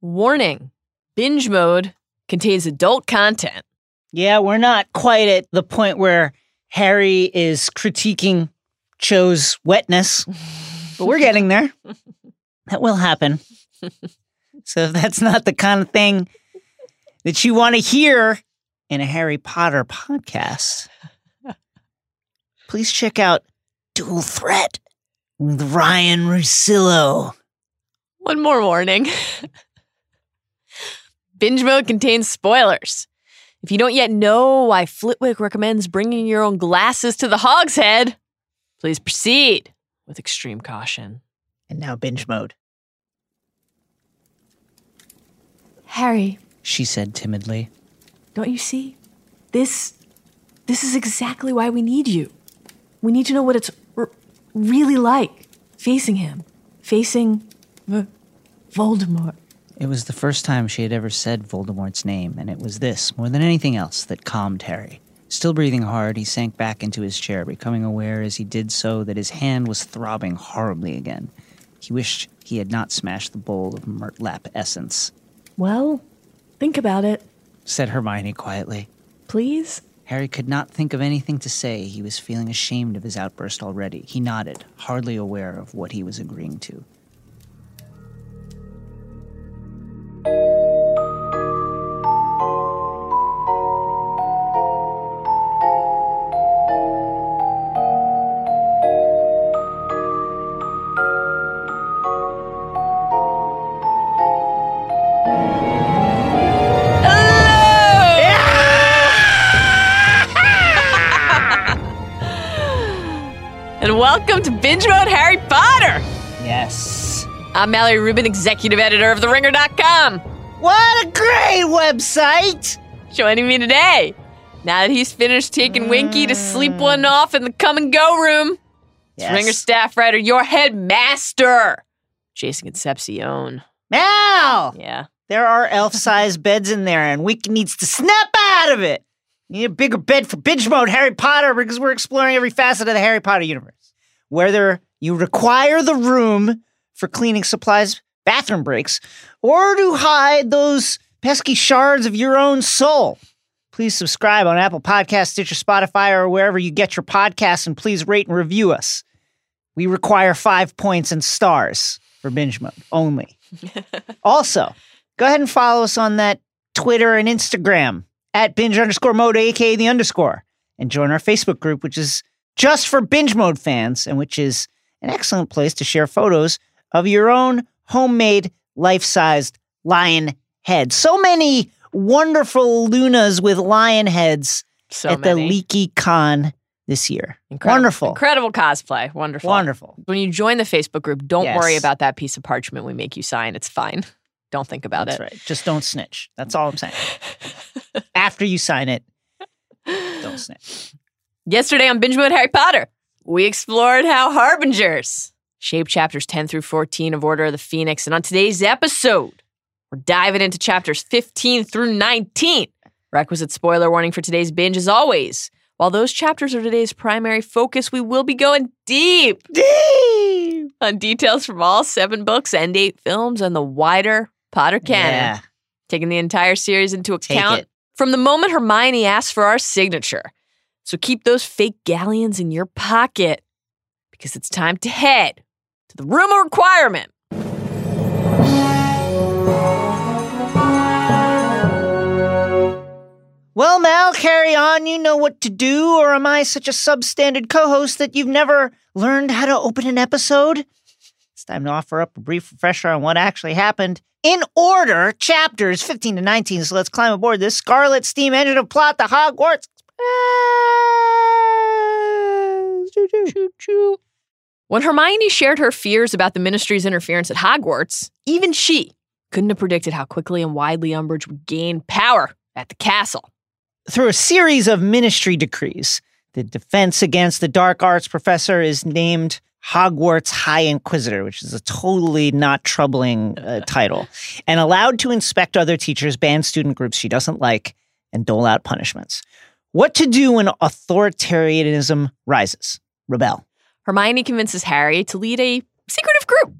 Warning binge mode contains adult content. Yeah, we're not quite at the point where Harry is critiquing Cho's wetness, but we're getting there. That will happen. So if that's not the kind of thing that you want to hear in a Harry Potter podcast, please check out Dual Threat with Ryan Russillo. One more warning binge mode contains spoilers. If you don't yet know why Flitwick recommends bringing your own glasses to the hogshead, please proceed with extreme caution. And now binge mode, Harry, she said timidly. don't you see? This this is exactly why we need you. We need to know what it's r- really like facing him, facing v- Voldemort. It was the first time she had ever said Voldemort's name, and it was this, more than anything else, that calmed Harry. Still breathing hard, he sank back into his chair, becoming aware as he did so that his hand was throbbing horribly again. He wished he had not smashed the bowl of Murtlap essence, Well, think about it, said Hermione quietly. please. Harry could not think of anything to say. He was feeling ashamed of his outburst already. He nodded, hardly aware of what he was agreeing to. Oh! welcome to Binge Mode Harry Potter. Yes. I'm Mallory Rubin, executive editor of TheRinger.com. What a great website! Joining me today, now that he's finished taking Winky to sleep one off in the come and go room, it's Yes. Ringer staff writer, your headmaster, Jason Concepcion. Now! Yeah. There are elf sized beds in there, and Winky needs to snap out of it. You need a bigger bed for binge mode Harry Potter because we're exploring every facet of the Harry Potter universe. Whether you require the room for cleaning supplies, bathroom breaks, or to hide those pesky shards of your own soul. Please subscribe on Apple Podcasts, Stitcher, Spotify, or wherever you get your podcasts, and please rate and review us. We require five points and stars for binge mode only. also, go ahead and follow us on that Twitter and Instagram at binge underscore mode, aka the underscore, and join our Facebook group, which is just for binge mode fans and which is an excellent place to share photos of your own homemade life sized lion head. So many wonderful Lunas with lion heads So at many. the Leaky Con this year. Incredible- Wonderful. Incredible cosplay. Wonderful. Wonderful. When you join the Facebook group, don't Yes. worry about that piece of parchment we make you sign. It's fine. Don't think about That's it. right. Just don't snitch. That's all I'm saying. After you sign it, don't snitch. Yesterday on Binge Mode Harry Potter, we explored how Harbingers shape chapters 10 through 14 of Order of the Phoenix. And on today's episode, we're diving into chapters 15 through 19. Requisite spoiler warning for today's binge as always. While those chapters are today's primary focus, we will be going deep Deep. on details from all seven books and eight films and the wider Potter canon, Yeah. taking the entire series into account from the moment Hermione asked for our signature. So keep those fake galleons in your pocket because it's time to head to the room of requirement. Well, Mal, carry on. You know what to do, or am I such a substandard co host that you've never learned how to open an episode? It's time to offer up a brief refresher on what actually happened in order, chapters 15 to 19. So let's climb aboard this scarlet steam engine of plot, the Hogwarts Express. Choo-choo. Choo choo. When Hermione shared her fears about the ministry's interference at Hogwarts, even she couldn't have predicted how quickly and widely Umbridge would gain power at the castle. through a series of ministry decrees. The defense against the dark arts professor is named Hogwarts High Inquisitor, which is a totally not troubling uh, title, and allowed to inspect other teachers, ban student groups she doesn't like, and dole out punishments. What to do when authoritarianism rises? Rebel. Hermione convinces Harry to lead a secretive group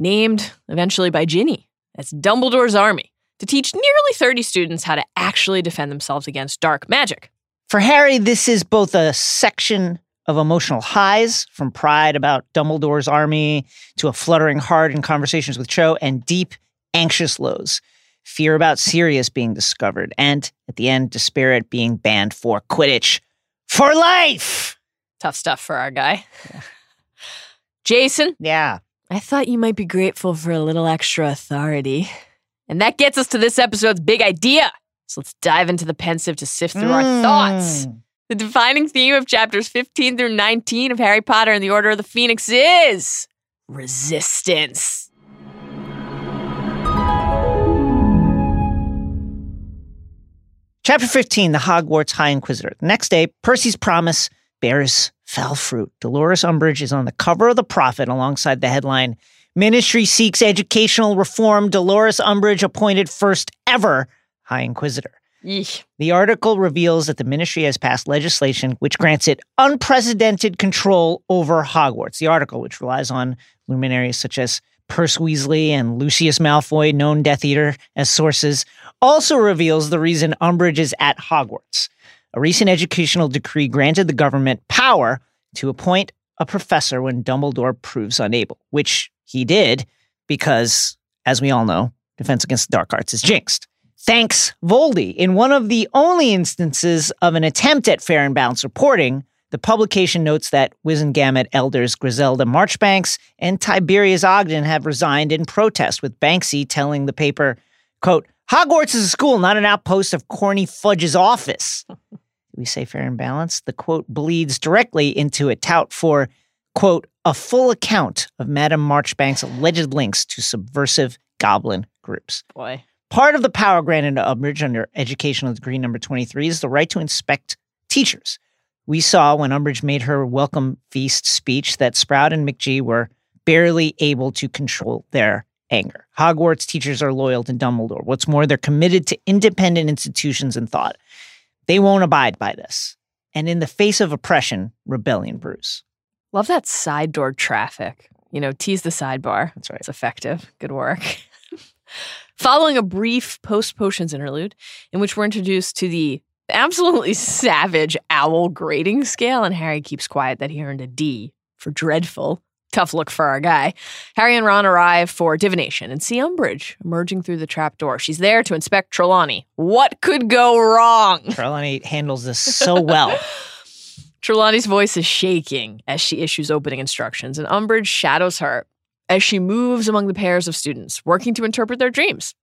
named eventually by Ginny That's Dumbledore's army to teach nearly 30 students how to actually defend themselves against dark magic. For Harry, this is both a section of emotional highs from pride about Dumbledore's army to a fluttering heart in conversations with Cho and deep, anxious lows. Fear about Sirius being discovered, and at the end, despair at being banned for Quidditch for life. Tough stuff for our guy. Jason, Yeah. I thought you might be grateful for a little extra authority. And that gets us to this episode's big idea. So let's dive into the Pensieve to sift through our thoughts. Mm. The defining theme of chapters 15 through 19 of Harry Potter and the Order of the Phoenix is resistance. Chapter 15 The Hogwarts High Inquisitor. The next day, Percy's promise bears fell fruit. Dolores Umbridge is on the cover of The Prophet alongside the headline Ministry Seeks Educational Reform. Dolores Umbridge appointed first ever High Inquisitor. Yeesh. The article reveals that the ministry has passed legislation which grants it unprecedented control over Hogwarts. The article, which relies on luminaries such as Percy Weasley and Lucius Malfoy, known Death Eater, as sources, also reveals the reason Umbridge is at Hogwarts. A recent educational decree granted the government power to appoint a professor when Dumbledore proves unable, which he did because, as we all know, Defense Against the Dark Arts is jinxed. Thanks, Voldy. In one of the only instances of an attempt at fair and balanced reporting, the publication notes that Wizengamot elders Griselda Marchbanks and Tiberius Ogden have resigned in protest, with Banksy telling the paper, quote, Hogwarts is a school, not an outpost of Corny Fudge's office. We say fair and balanced? The quote bleeds directly into a tout for, quote, a full account of Madame Marchbank's alleged links to subversive goblin groups. Boy. Part of the power granted to Umbridge under educational decree number 23 is the right to inspect teachers. We saw when Umbridge made her welcome feast speech that Sprout and McGee were barely able to control their anger. Hogwarts teachers are loyal to Dumbledore. What's more, they're committed to independent institutions and thought. They won't abide by this. And in the face of oppression, rebellion brews. Love that side door traffic. You know, tease the sidebar. That's right. It's effective. Good work. Following a brief post potions interlude in which we're introduced to the absolutely savage owl grading scale, and Harry keeps quiet that he earned a D for dreadful. Tough look for our guy. Harry and Ron arrive for divination and see Umbridge emerging through the trapdoor. She's there to inspect Trelawney. What could go wrong? Trelawney handles this so well. Trelawney's voice is shaking as she issues opening instructions, and Umbridge shadows her as she moves among the pairs of students, working to interpret their dreams.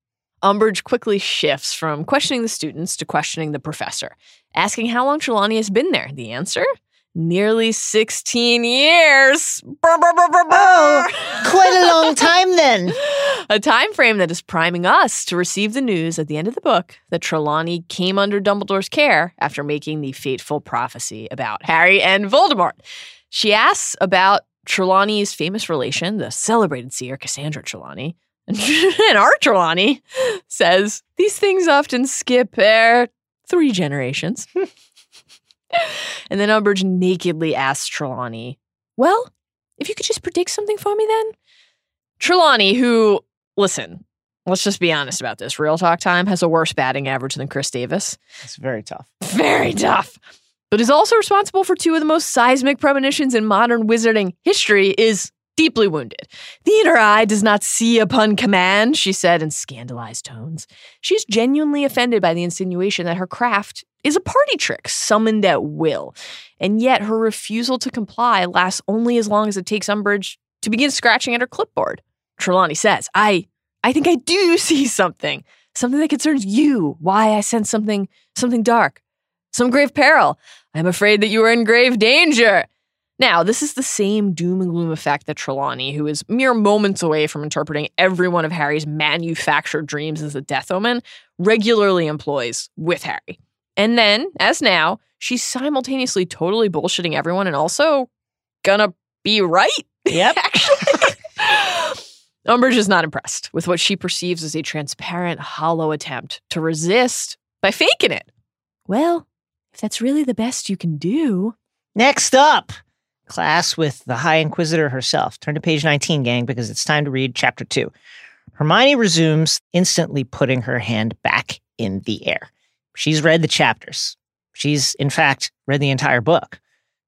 Umbridge quickly shifts from questioning the students to questioning the professor, asking how long Trelawney has been there. The answer? Nearly 16 years. Brr, brr, brr, brr, brr. Oh, Quite a long time then. A time frame that is priming us to receive the news at the end of the book that Trelawney came under Dumbledore's care after making the fateful prophecy about Harry and Voldemort. She asks about Trelawney's famous relation, the celebrated seer Cassandra Trelawney. and our Trelawney says these things often skip er, three generations. and then Umbridge nakedly asks Trelawney, Well, if you could just predict something for me then? Trelawney, who, listen, let's just be honest about this. Real talk time has a worse batting average than Chris Davis. It's very tough. Very tough. But is also responsible for two of the most seismic premonitions in modern wizarding history is deeply wounded. The inner eye does not see upon command, she said in scandalized tones. She's genuinely offended by the insinuation that her craft is a party trick summoned at will. And yet her refusal to comply lasts only as long as it takes Umbridge to begin scratching at her clipboard. Trelawney says, I I think I do see something. Something that concerns you. Why I sense something something dark. Some grave peril. I'm afraid that you are in grave danger. Now, this is the same doom and gloom effect that Trelawney, who is mere moments away from interpreting every one of Harry's manufactured dreams as a death omen, regularly employs with Harry. And then, as now, she's simultaneously totally bullshitting everyone and also gonna be right. Yep. Actually. Umbridge is not impressed with what she perceives as a transparent, hollow attempt to resist by faking it. Well, if that's really the best you can do. Next up, class with the High Inquisitor herself. Turn to page 19, gang, because it's time to read chapter 2. Hermione resumes, instantly putting her hand back in the air. She's read the chapters. She's, in fact, read the entire book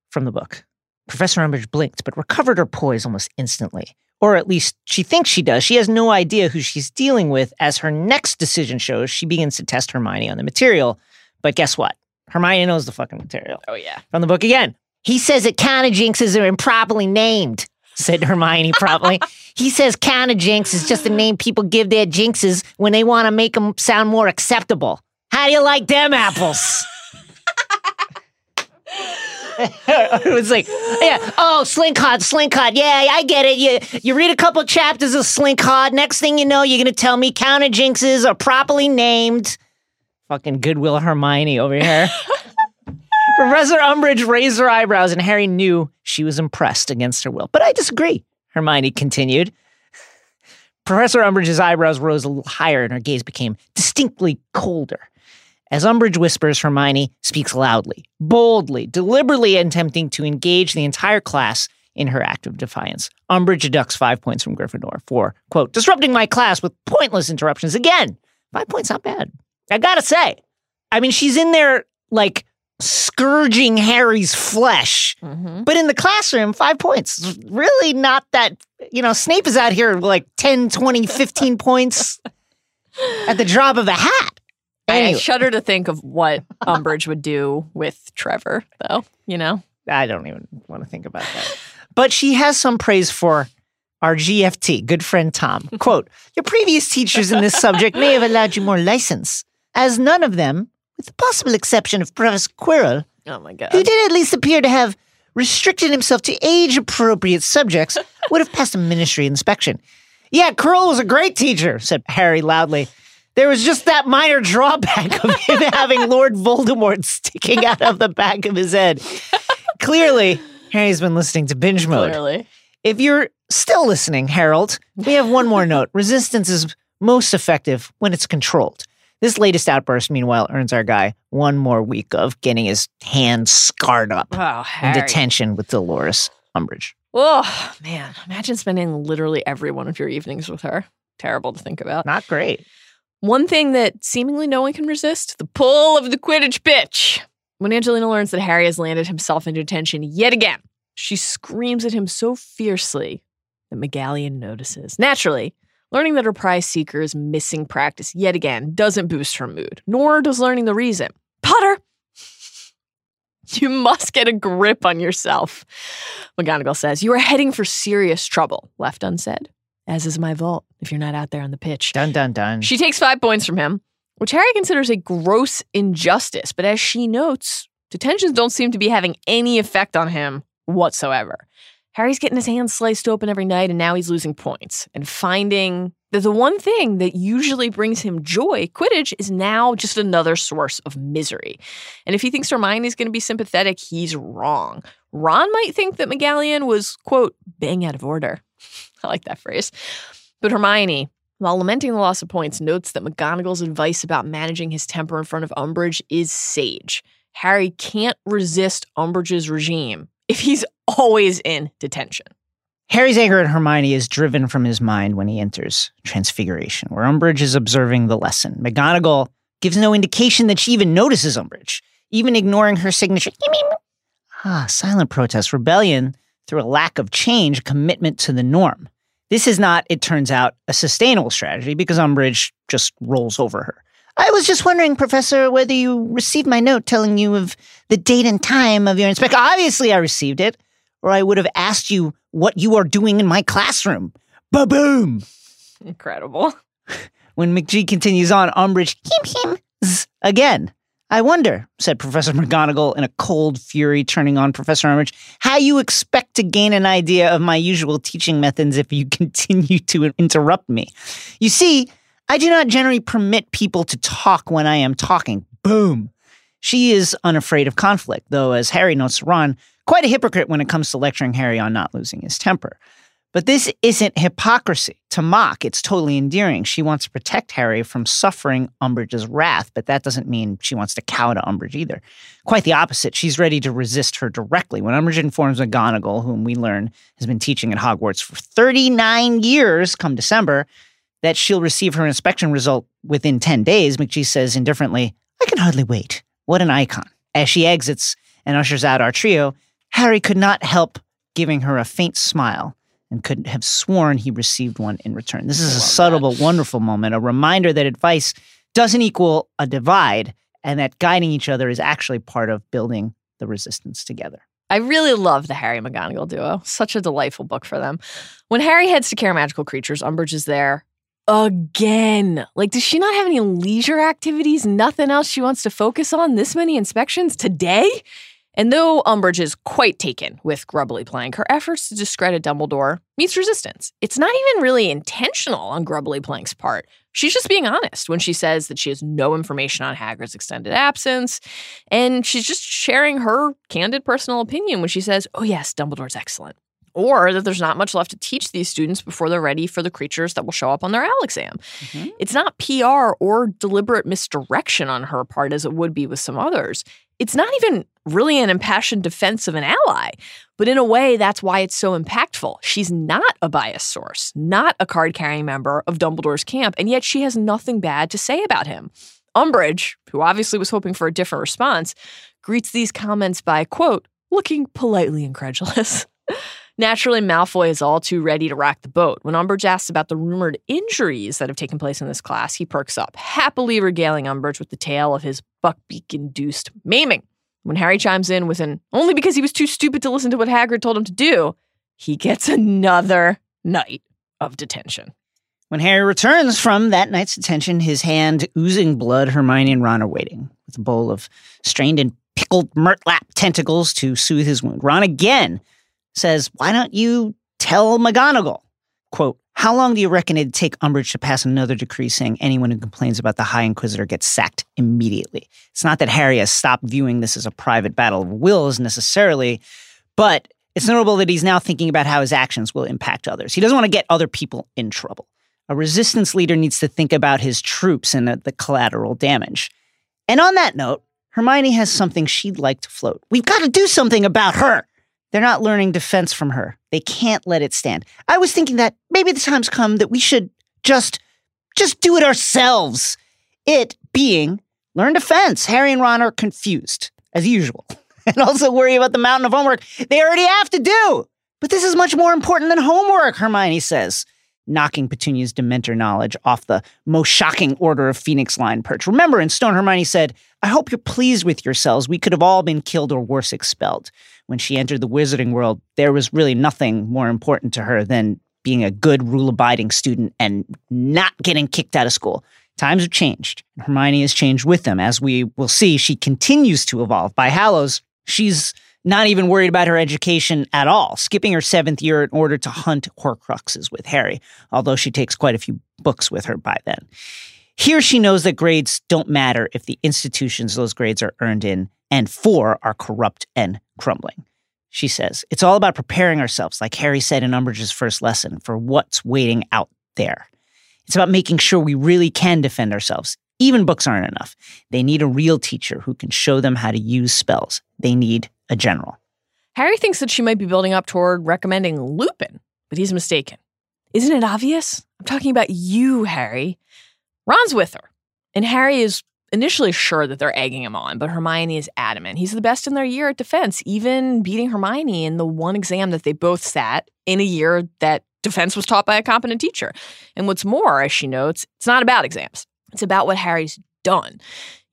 from the book. Professor Umbridge blinked, but recovered her poise almost instantly. Or at least she thinks she does. She has no idea who she's dealing with. As her next decision shows, she begins to test Hermione on the material. But guess what? Hermione knows the fucking material. Oh, yeah. From the book again. He says that counter Jinxes are improperly named, said Hermione promptly. he says counter Jinx is just the name people give their jinxes when they want to make them sound more acceptable. How do you like them apples? it was like, yeah, oh, Slinkhard, Slinkhard, yeah, I get it. You you read a couple chapters of Slinkhard. Next thing you know, you're gonna tell me counter jinxes are properly named. Fucking Goodwill Hermione over here. Professor Umbridge raised her eyebrows, and Harry knew she was impressed against her will. But I disagree, Hermione continued. Professor Umbridge's eyebrows rose a little higher, and her gaze became distinctly colder. As Umbridge whispers, Hermione speaks loudly, boldly, deliberately attempting to engage the entire class in her act of defiance. Umbridge deducts five points from Gryffindor for, quote, disrupting my class with pointless interruptions. Again, five points, not bad. I gotta say. I mean, she's in there like scourging Harry's flesh. Mm-hmm. But in the classroom, five points. Really not that, you know, Snape is out here like 10, 20, 15 points at the drop of a hat. Anyway. I shudder to think of what Umbridge would do with Trevor, though, you know? I don't even want to think about that. But she has some praise for our GFT, good friend Tom. Quote, Your previous teachers in this subject may have allowed you more license, as none of them, with the possible exception of Professor Quirrell, oh my God. who did at least appear to have restricted himself to age appropriate subjects, would have passed a ministry inspection. Yeah, Quirrell was a great teacher, said Harry loudly. There was just that minor drawback of him having Lord Voldemort sticking out of the back of his head. Clearly, Harry's been listening to binge mode. Clearly. If you're still listening, Harold, we have one more note. Resistance is most effective when it's controlled. This latest outburst, meanwhile, earns our guy one more week of getting his hands scarred up oh, in detention with Dolores Umbridge. Oh, man. Imagine spending literally every one of your evenings with her. Terrible to think about. Not great. One thing that seemingly no one can resist the pull of the Quidditch bitch. When Angelina learns that Harry has landed himself in detention yet again, she screams at him so fiercely that McGonagall notices. Naturally, learning that her prize seeker is missing practice yet again doesn't boost her mood, nor does learning the reason. Potter, you must get a grip on yourself. McGonagall says, You are heading for serious trouble, left unsaid as is my vault if you're not out there on the pitch. Dun, dun, dun. She takes five points from him, which Harry considers a gross injustice. But as she notes, detentions don't seem to be having any effect on him whatsoever. Harry's getting his hands sliced open every night, and now he's losing points and finding that the one thing that usually brings him joy, Quidditch, is now just another source of misery. And if he thinks Hermione's going to be sympathetic, he's wrong. Ron might think that McGonagall was, quote, bang out of order. I like that phrase. But Hermione, while lamenting the loss of points, notes that McGonagall's advice about managing his temper in front of Umbridge is sage. Harry can't resist Umbridge's regime if he's always in detention. Harry's anger at Hermione is driven from his mind when he enters Transfiguration, where Umbridge is observing the lesson. McGonagall gives no indication that she even notices Umbridge, even ignoring her signature. Ah, silent protest, rebellion through a lack of change, commitment to the norm. This is not, it turns out, a sustainable strategy because Umbridge just rolls over her. I was just wondering, Professor, whether you received my note telling you of the date and time of your inspection. Obviously, I received it, or I would have asked you what you are doing in my classroom. Ba boom! Incredible. When McGee continues on, Umbridge him him again. I wonder, said Professor McGonagall in a cold fury, turning on Professor Umbridge, how you expect to gain an idea of my usual teaching methods if you continue to interrupt me. You see, I do not generally permit people to talk when I am talking. Boom. She is unafraid of conflict, though, as Harry notes Ron, quite a hypocrite when it comes to lecturing Harry on not losing his temper. But this isn't hypocrisy. To mock, it's totally endearing. She wants to protect Harry from suffering Umbridge's wrath, but that doesn't mean she wants to cow to Umbridge either. Quite the opposite. She's ready to resist her directly. When Umbridge informs McGonagall, whom we learn has been teaching at Hogwarts for 39 years come December, that she'll receive her inspection result within 10 days, McGee says indifferently, I can hardly wait. What an icon. As she exits and ushers out our trio, Harry could not help giving her a faint smile and could have sworn he received one in return. This is a subtle but wonderful moment, a reminder that advice doesn't equal a divide and that guiding each other is actually part of building the resistance together. I really love the Harry McGonagall duo. Such a delightful book for them. When Harry heads to Care Magical Creatures, Umbridge is there again. Like, does she not have any leisure activities? Nothing else she wants to focus on? This many inspections today? And though Umbridge is quite taken with Grubbly Plank, her efforts to discredit Dumbledore meets resistance. It's not even really intentional on Grubbly Plank's part. She's just being honest when she says that she has no information on Hagrid's extended absence, and she's just sharing her candid personal opinion when she says, "Oh yes, Dumbledore's excellent." Or that there's not much left to teach these students before they're ready for the creatures that will show up on their OWL exam. Mm-hmm. It's not PR or deliberate misdirection on her part as it would be with some others it's not even really an impassioned defense of an ally. But in a way, that's why it's so impactful. She's not a biased source, not a card carrying member of Dumbledore's camp, and yet she has nothing bad to say about him. Umbridge, who obviously was hoping for a different response, greets these comments by, quote, looking politely incredulous. Naturally, Malfoy is all too ready to rock the boat. When Umbridge asks about the rumored injuries that have taken place in this class, he perks up, happily regaling Umbridge with the tale of his buckbeak induced maiming. When Harry chimes in with an only because he was too stupid to listen to what Hagrid told him to do, he gets another night of detention. When Harry returns from that night's detention, his hand oozing blood, Hermione and Ron are waiting with a bowl of strained and pickled murtlap tentacles to soothe his wound. Ron again says, Why don't you tell McGonagall? Quote, How long do you reckon it'd take Umbridge to pass another decree saying anyone who complains about the High Inquisitor gets sacked immediately? It's not that Harry has stopped viewing this as a private battle of wills necessarily, but it's notable that he's now thinking about how his actions will impact others. He doesn't want to get other people in trouble. A resistance leader needs to think about his troops and the collateral damage. And on that note, Hermione has something she'd like to float. We've got to do something about her. They're not learning defense from her. They can't let it stand. I was thinking that maybe the time's come that we should just just do it ourselves. It being learn defense. Harry and Ron are confused, as usual. and also worry about the mountain of homework they already have to do. But this is much more important than homework, Hermione says knocking Petunia's Dementor knowledge off the most shocking Order of Phoenix line perch. Remember, in Stone, Hermione said, I hope you're pleased with yourselves. We could have all been killed or worse expelled. When she entered the wizarding world, there was really nothing more important to her than being a good, rule abiding student and not getting kicked out of school. Times have changed. Hermione has changed with them. As we will see, she continues to evolve. By Hallows, she's not even worried about her education at all, skipping her seventh year in order to hunt Horcruxes with Harry, although she takes quite a few books with her by then. Here she knows that grades don't matter if the institutions those grades are earned in and for are corrupt and crumbling. She says, It's all about preparing ourselves, like Harry said in Umbridge's first lesson, for what's waiting out there. It's about making sure we really can defend ourselves. Even books aren't enough. They need a real teacher who can show them how to use spells. They need a general. Harry thinks that she might be building up toward recommending Lupin, but he's mistaken. Isn't it obvious? I'm talking about you, Harry. Ron's with her, and Harry is initially sure that they're egging him on, but Hermione is adamant. He's the best in their year at defense, even beating Hermione in the one exam that they both sat in a year that defense was taught by a competent teacher. And what's more, as she notes, it's not about exams, it's about what Harry's done.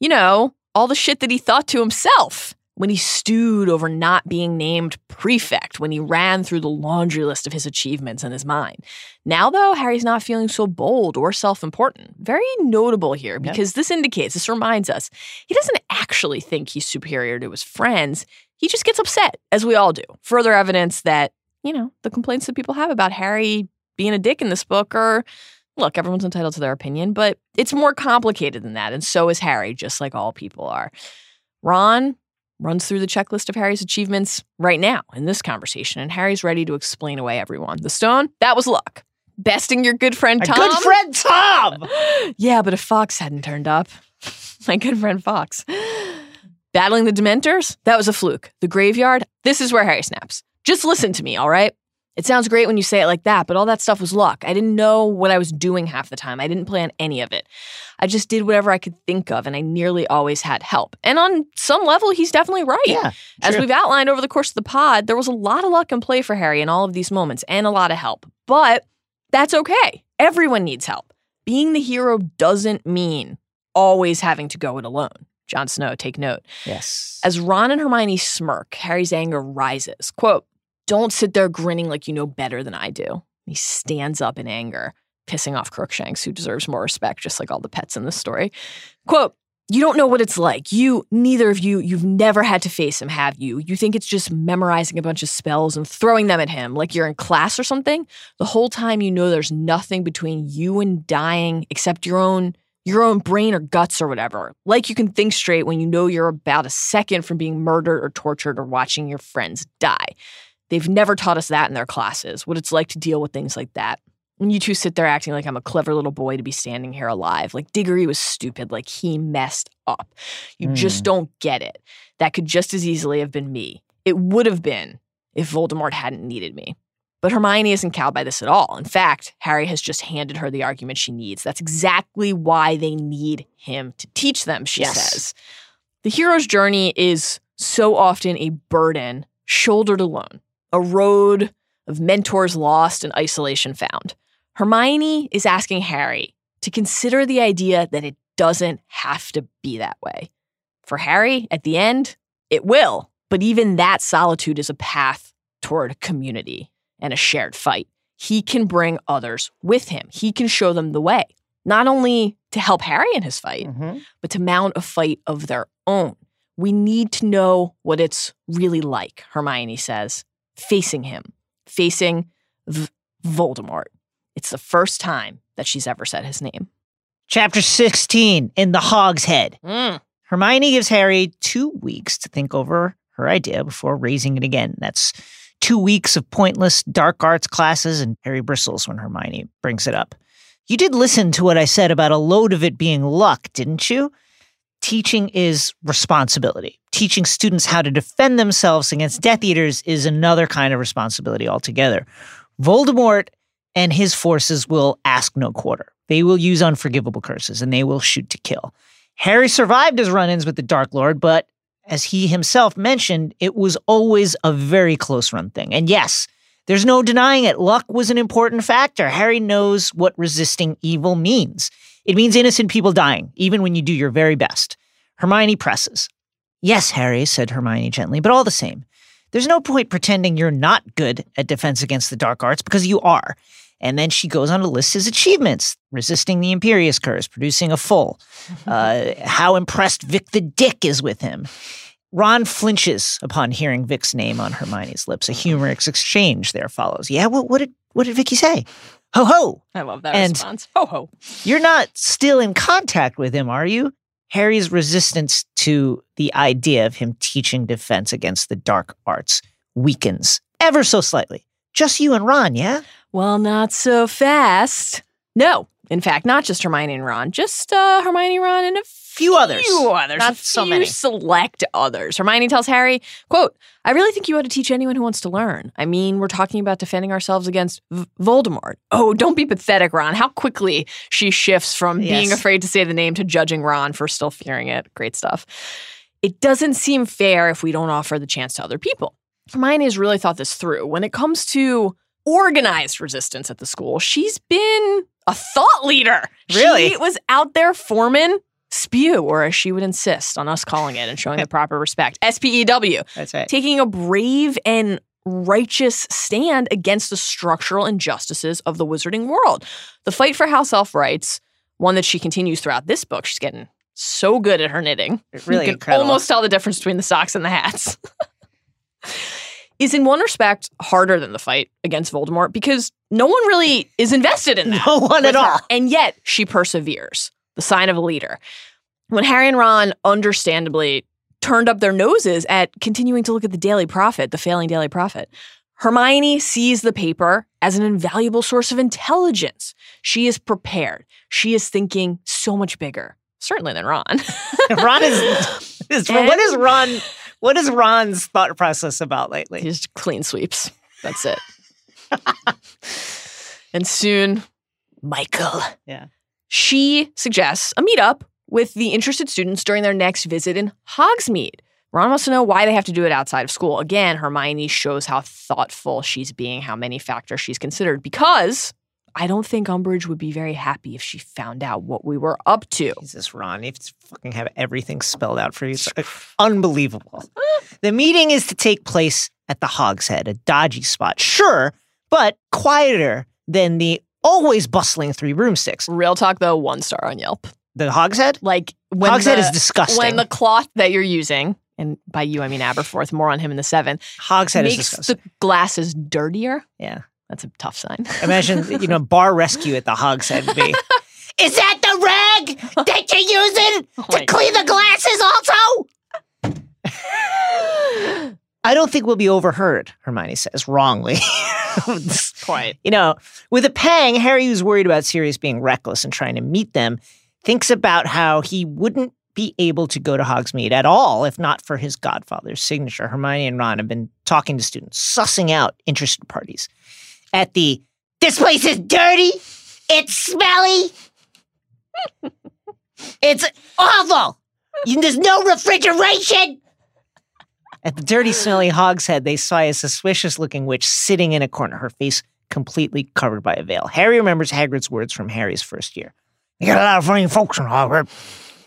You know, all the shit that he thought to himself when he stewed over not being named prefect, when he ran through the laundry list of his achievements in his mind. Now, though, Harry's not feeling so bold or self important. Very notable here because yep. this indicates, this reminds us, he doesn't actually think he's superior to his friends. He just gets upset, as we all do. Further evidence that, you know, the complaints that people have about Harry being a dick in this book are look, everyone's entitled to their opinion, but it's more complicated than that. And so is Harry, just like all people are. Ron, runs through the checklist of Harry's achievements right now in this conversation, and Harry's ready to explain away everyone. The stone, that was luck. Besting your good friend Tom. good friend Tom! yeah, but if Fawkes hadn't turned up, my good friend Fawkes. Battling the Dementors, that was a fluke. The graveyard, this is where Harry snaps. Just listen to me, all right? It sounds great when you say it like that, but all that stuff was luck. I didn't know what I was doing half the time. I didn't plan any of it. I just did whatever I could think of, and I nearly always had help. And on some level, he's definitely right. Yeah. As true. we've outlined over the course of the pod, there was a lot of luck and play for Harry in all of these moments and a lot of help. But that's okay. Everyone needs help. Being the hero doesn't mean always having to go it alone. Jon Snow, take note. Yes. As Ron and Hermione smirk, Harry's anger rises. Quote, Don't sit there grinning like you know better than I do. He stands up in anger, pissing off Crookshanks, who deserves more respect, just like all the pets in this story. Quote, you don't know what it's like. You, neither of you, you've never had to face him, have you? You think it's just memorizing a bunch of spells and throwing them at him like you're in class or something? The whole time you know there's nothing between you and dying except your own your own brain or guts or whatever. Like you can think straight when you know you're about a second from being murdered or tortured or watching your friends die. They've never taught us that in their classes, what it's like to deal with things like that. And you two sit there acting like I'm a clever little boy to be standing here alive. Like Diggory was stupid, like he messed up. You just Mm. don't get it. That could just as easily have been me. It would have been if Voldemort hadn't needed me. But Hermione isn't cowed by this at all. In fact, Harry has just handed her the argument she needs. That's exactly why they need him to teach them, she Yes. says. The hero's journey is so often a burden shouldered alone, a road of mentors lost and isolation found. Hermione is asking Harry to consider the idea that it doesn't have to be that way. For Harry, at the end, it will, but even that solitude is a path toward community and a shared fight. He can bring others with him, he can show them the way, not only to help Harry in his fight, Mhm. but to mount a fight of their own. We need to know what it's really like, Hermione says, facing him, facing v- Voldemort. It's the first time that she's ever said his name. Chapter 16 in the Hog's Head. Mm. Hermione gives Harry two weeks to think over her idea before raising it again. That's two weeks of pointless dark arts classes, and Harry bristles when Hermione brings it up. You did listen to what I said about a load of it being luck, didn't you? Teaching is responsibility. Teaching students how to defend themselves against Death Eaters is another kind of responsibility altogether. Voldemort and his forces will ask no quarter. They will use unforgivable curses and they will shoot to kill. Harry survived his run ins with the Dark Lord, but as he himself mentioned, it was always a very close run thing. And yes, there's no denying it. Luck was an important factor. Harry knows what resisting evil means. It means innocent people dying, even when you do your very best. Hermione presses. Yes, Harry, said Hermione gently, but all the same, there's no point pretending you're not good at defense against the dark arts because you are. And then she goes on to list his achievements resisting the Imperius Curse, producing a full, uh, how impressed Vic the Dick is with him. Ron flinches upon hearing Vic's name on Hermione's lips. A humorous exchange there follows. Yeah, what, what did what did Vicky say? Ho ho! I love that And- response. Ho ho. You're not still in contact with him, are you? Harry's resistance to the idea of him teaching defense against the dark arts weakens ever so slightly. Just you and Ron, yeah? Well, not so fast. No, in fact, not just Hermione and Ron, just uh, Hermione, Ron, and a Few others. Few others. Not so many. select others. Hermione tells Harry, "quote I really think you ought to teach anyone who wants to learn. I mean, we're talking about defending ourselves against v- Voldemort. Oh, don't be pathetic, Ron. How quickly she shifts from being afraid to say the name to judging Ron for still fearing it. Great stuff. It doesn't seem fair if we don't offer the chance to other people. Hermione has really thought this through. When it comes to organized resistance at the school, she's been a thought leader. Really? She was out there forming spew, or as she would insist on us calling it and showing the proper respect, S P E W, That's right. taking a brave and righteous stand against the structural injustices of the wizarding world. The fight for house elf rights, one that she continues throughout this book. She's getting so good at her knitting. Really you can incredible. almost tell the difference between the socks and the hats. is in one respect harder than the fight against Voldemort because no one really is invested in that. No one at all. her. And yet she perseveres, the sign of a leader. When Harry and Ron understandably turned up their noses at continuing to look at the Daily Prophet, the failing Daily Prophet, Hermione sees the paper as an invaluable source of intelligence. She is prepared. She is thinking so much bigger, certainly than Ron. Ron is, is And- what is Ron what is Ron's thought process about lately? Just clean sweeps. That's it. and soon, Michael. Yeah. She suggests a meetup with the interested students during their next visit in Hogsmeade. Ron wants to know why they have to do it outside of school. Again, Hermione shows how thoughtful she's being, how many factors she's considered, because I don't think Umbridge would be very happy if she found out what we were up to. Jesus, Ron, you have to fucking have everything spelled out for you. It's uh, unbelievable. the meeting is to take place at the Hogshead, a dodgy spot, sure, but quieter than the always bustling Three Broomsticks. Real talk, though, one star on Yelp. The Hogshead? Like when Hogshead the, is disgusting. when the cloth that you're using, and by you I mean Aberforth, more on him in the seven, Hogshead is makes disgusting. the glasses dirtier. yeah. That's a tough sign. Imagine, you know, bar rescue at the Hogshead would be. Is that the rag that you're using Oh to my clean the glasses also? I don't think we'll be overheard, Hermione says, wrongly. Quite. you know, with a pang, Harry, who's worried about Sirius being reckless and trying to meet them, thinks about how he wouldn't be able to go to Hogsmeade at all if not for his godfather's signature. Hermione and Ron have been talking to students, sussing out interested parties. At the, this place is dirty, it's smelly, it's awful, there's no refrigeration. At the dirty, smelly hogshead, they saw a suspicious looking witch sitting in a corner, her face completely covered by a veil. Harry remembers Hagrid's words from Harry's first year. You got a lot of funny folks in Hogwarts.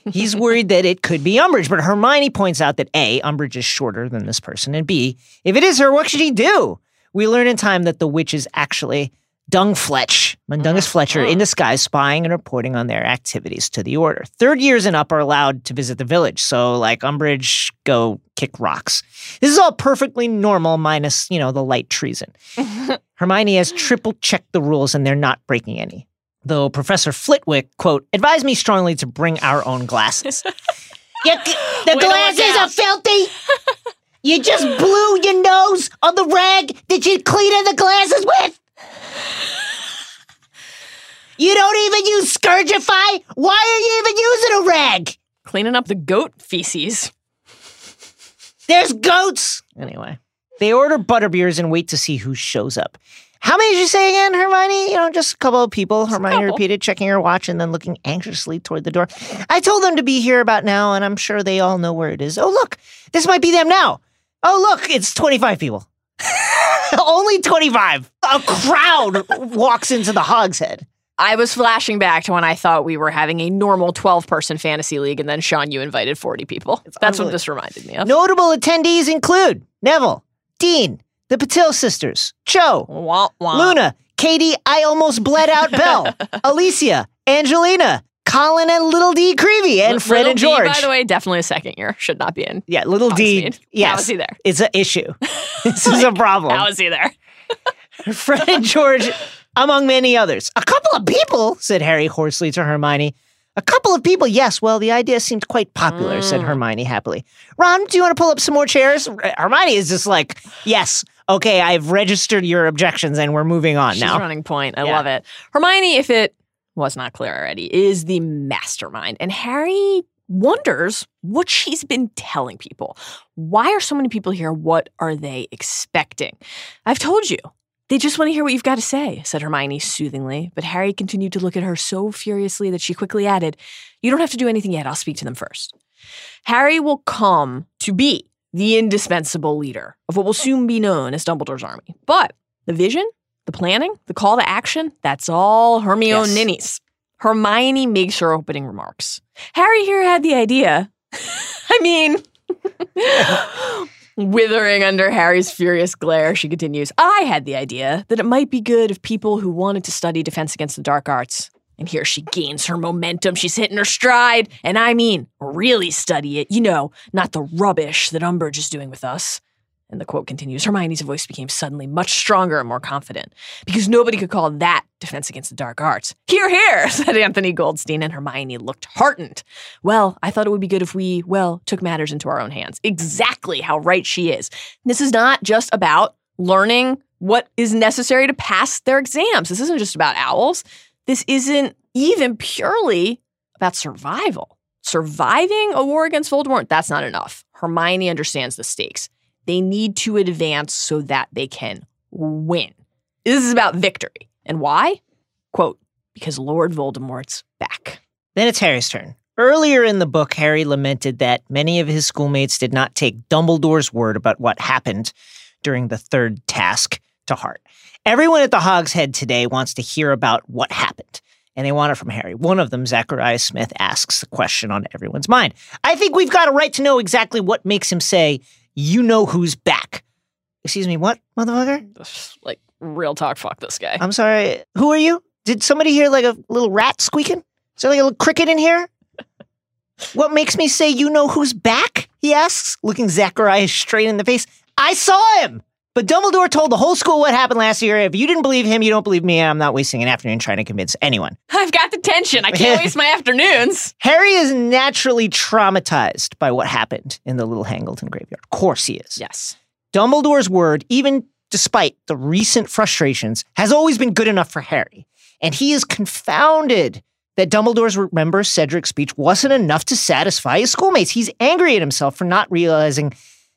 He's worried that it could be Umbridge, but Hermione points out that A, Umbridge is shorter than this person, and B, if it is her, what should he do? We learn in time that the witch is actually Dungfletch, Mundungus Fletcher, in disguise, spying and reporting on their activities to the Order. Third years and up are allowed to visit the village, so like Umbridge, go kick rocks. This is all perfectly normal, minus, you know, the light treason. Hermione has triple checked the rules and they're not breaking any. Though Professor Flitwick, quote, advised me strongly to bring our own glasses. The Way glasses are filthy. You just blew your nose on the rag that you cleaning the glasses with. You don't even use Scourgify. Why are you even using a rag? Cleaning up the goat feces. There's goats. Anyway, they order butterbeers and wait to see who shows up. How many did you say again, Hermione? You know, just a couple of people. Hermione repeated, checking her watch and then looking anxiously toward the door. I told them to be here about now, and I'm sure they all know where it is. Oh, look, this might be them now. Oh, look, it's 25 people. Only 25. A crowd walks into the hogshead. I was flashing back to when I thought we were having a normal 12 person fantasy league, and then Sean, you invited 40 people. That's what this reminded me of. Notable attendees include Neville, Dean, the Patil sisters, Cho, Wah, wah. Luna, Katie, I almost bled out Bell, Alicia, Angelina, Colin, and Little D Creevy, and Li- Fred Little and D, George. by the way, definitely a second year. Should not be in. yeah, Little D. How Yes, was he there? it's an issue. this is a problem. How was he there? Fred and George, among many others. A couple of people, said Harry hoarsely to Hermione. A couple of people, yes. Well, the idea seemed quite popular, said Mm. Hermione happily. Ron, do you want to pull up some more chairs? Hermione is just like, yes, okay, I've registered your objections and we're moving on She's now. running point. I Yeah. love it. Hermione, if it was not clear already, is the mastermind. And Harry wonders what she's been telling people. Why are so many people here? What are they expecting? I've told you. They just want to hear what you've got to say, said Hermione soothingly. But Harry continued to look at her so furiously that she quickly added, You don't have to do anything yet. I'll speak to them first. Harry will come to be the indispensable leader of what will soon be known as Dumbledore's army. But the vision, the planning, the call to action, that's all Hermione Yes. Ninnies. Hermione makes her opening remarks. Harry here had the idea. I mean, withering under Harry's furious glare, she continues, I had the idea that it might be good if people who wanted to study defense against the dark arts. And here she gains her momentum. She's hitting her stride. And I mean, really study it. You know, not the rubbish that Umbridge is doing with us. And the quote continues Hermione's voice became suddenly much stronger and more confident because nobody could call that defense against the dark arts. Hear, hear, said Anthony Goldstein, and Hermione looked heartened. Well, I thought it would be good if we, well, took matters into our own hands. Exactly how right she is. This is not just about learning what is necessary to pass their exams. This isn't just about owls. This isn't even purely about survival. Surviving a war against Voldemort, that's not enough. Hermione understands the stakes. They need to advance so that they can win. This is about victory. And why? Quote, because Lord Voldemort's back. Then it's Harry's turn. Earlier in the book, Harry lamented that many of his schoolmates did not take Dumbledore's word about what happened during the third task to heart. Everyone at the Hog's Head today wants to hear about what happened, and they want it from Harry. One of them, Zachariah Smith, asks the question on everyone's mind. I think we've got a right to know exactly what makes him say, You know who's back. Excuse me, what, motherfucker? Like, real talk, fuck this guy. I'm sorry. Who are you? Did somebody hear like a little rat squeaking? Is there like a little cricket in here? What makes me say you know who's back? He asks, looking Zacharias straight in the face. I saw him! But Dumbledore told the whole school what happened last year. If you didn't believe him, you don't believe me. I'm not wasting an afternoon trying to convince anyone. I've got the tension. I can't waste my afternoons. Harry is naturally traumatized by what happened in the Little Hangleton graveyard. Of course he is. Yes. Dumbledore's word, even despite the recent frustrations, has always been good enough for Harry. And he is confounded that Dumbledore's remember Cedric's speech wasn't enough to satisfy his schoolmates. He's angry at himself for not realizing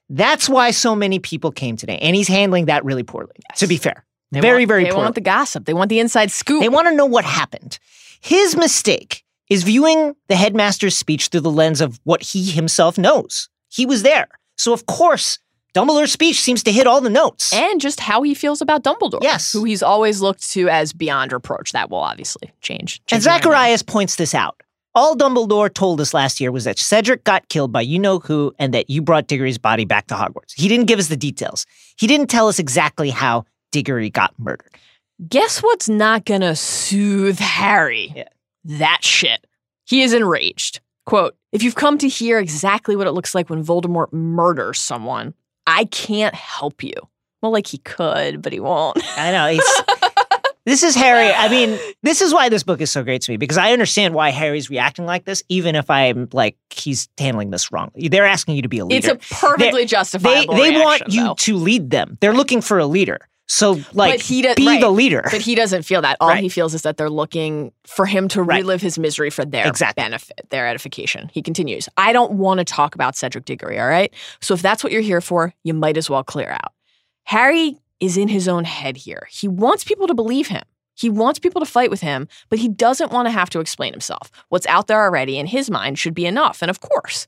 that's why so many people came today. And he's handling that really poorly, Yes. to be fair. They very, want, very They poorly. want the gossip. They want the inside scoop. They want to know what happened. His mistake is viewing the headmaster's speech through the lens of what he himself knows. He was there. So, of course, Dumbledore's speech seems to hit all the notes. and just how he feels about Dumbledore. Yes. Who he's always looked to as beyond reproach. That will obviously change. And change mind. Zacharias points this out. All Dumbledore told us last year was that Cedric got killed by you know who and that you brought Diggory's body back to Hogwarts. He didn't give us the details. He didn't tell us exactly how Diggory got murdered. Guess what's not gonna soothe Harry? Yeah. That shit. He is enraged. Quote, if you've come to hear exactly what it looks like when Voldemort murders someone, I can't help you. Well, like he could, but he won't. I know. He's, this is Harry. I mean, this is why this book is so great to me because I understand why Harry's reacting like this, even if I'm like, he's handling this wrongly. They're asking you to be a leader. it's a perfectly they justifiable they want reaction, you though. to lead them. They're looking for a leader. So, like, he does- be right. the leader. But he doesn't feel that. All Right. he feels is that they're looking for him to Right. relive his misery for their Exactly. benefit, their edification. He continues, I don't want to talk about Cedric Diggory, all right? So if that's what you're here for, you might as well clear out. Harry is in his own head here. He wants people to believe him. He wants people to fight with him, but he doesn't want to have to explain himself. What's out there already in his mind should be enough. And of course,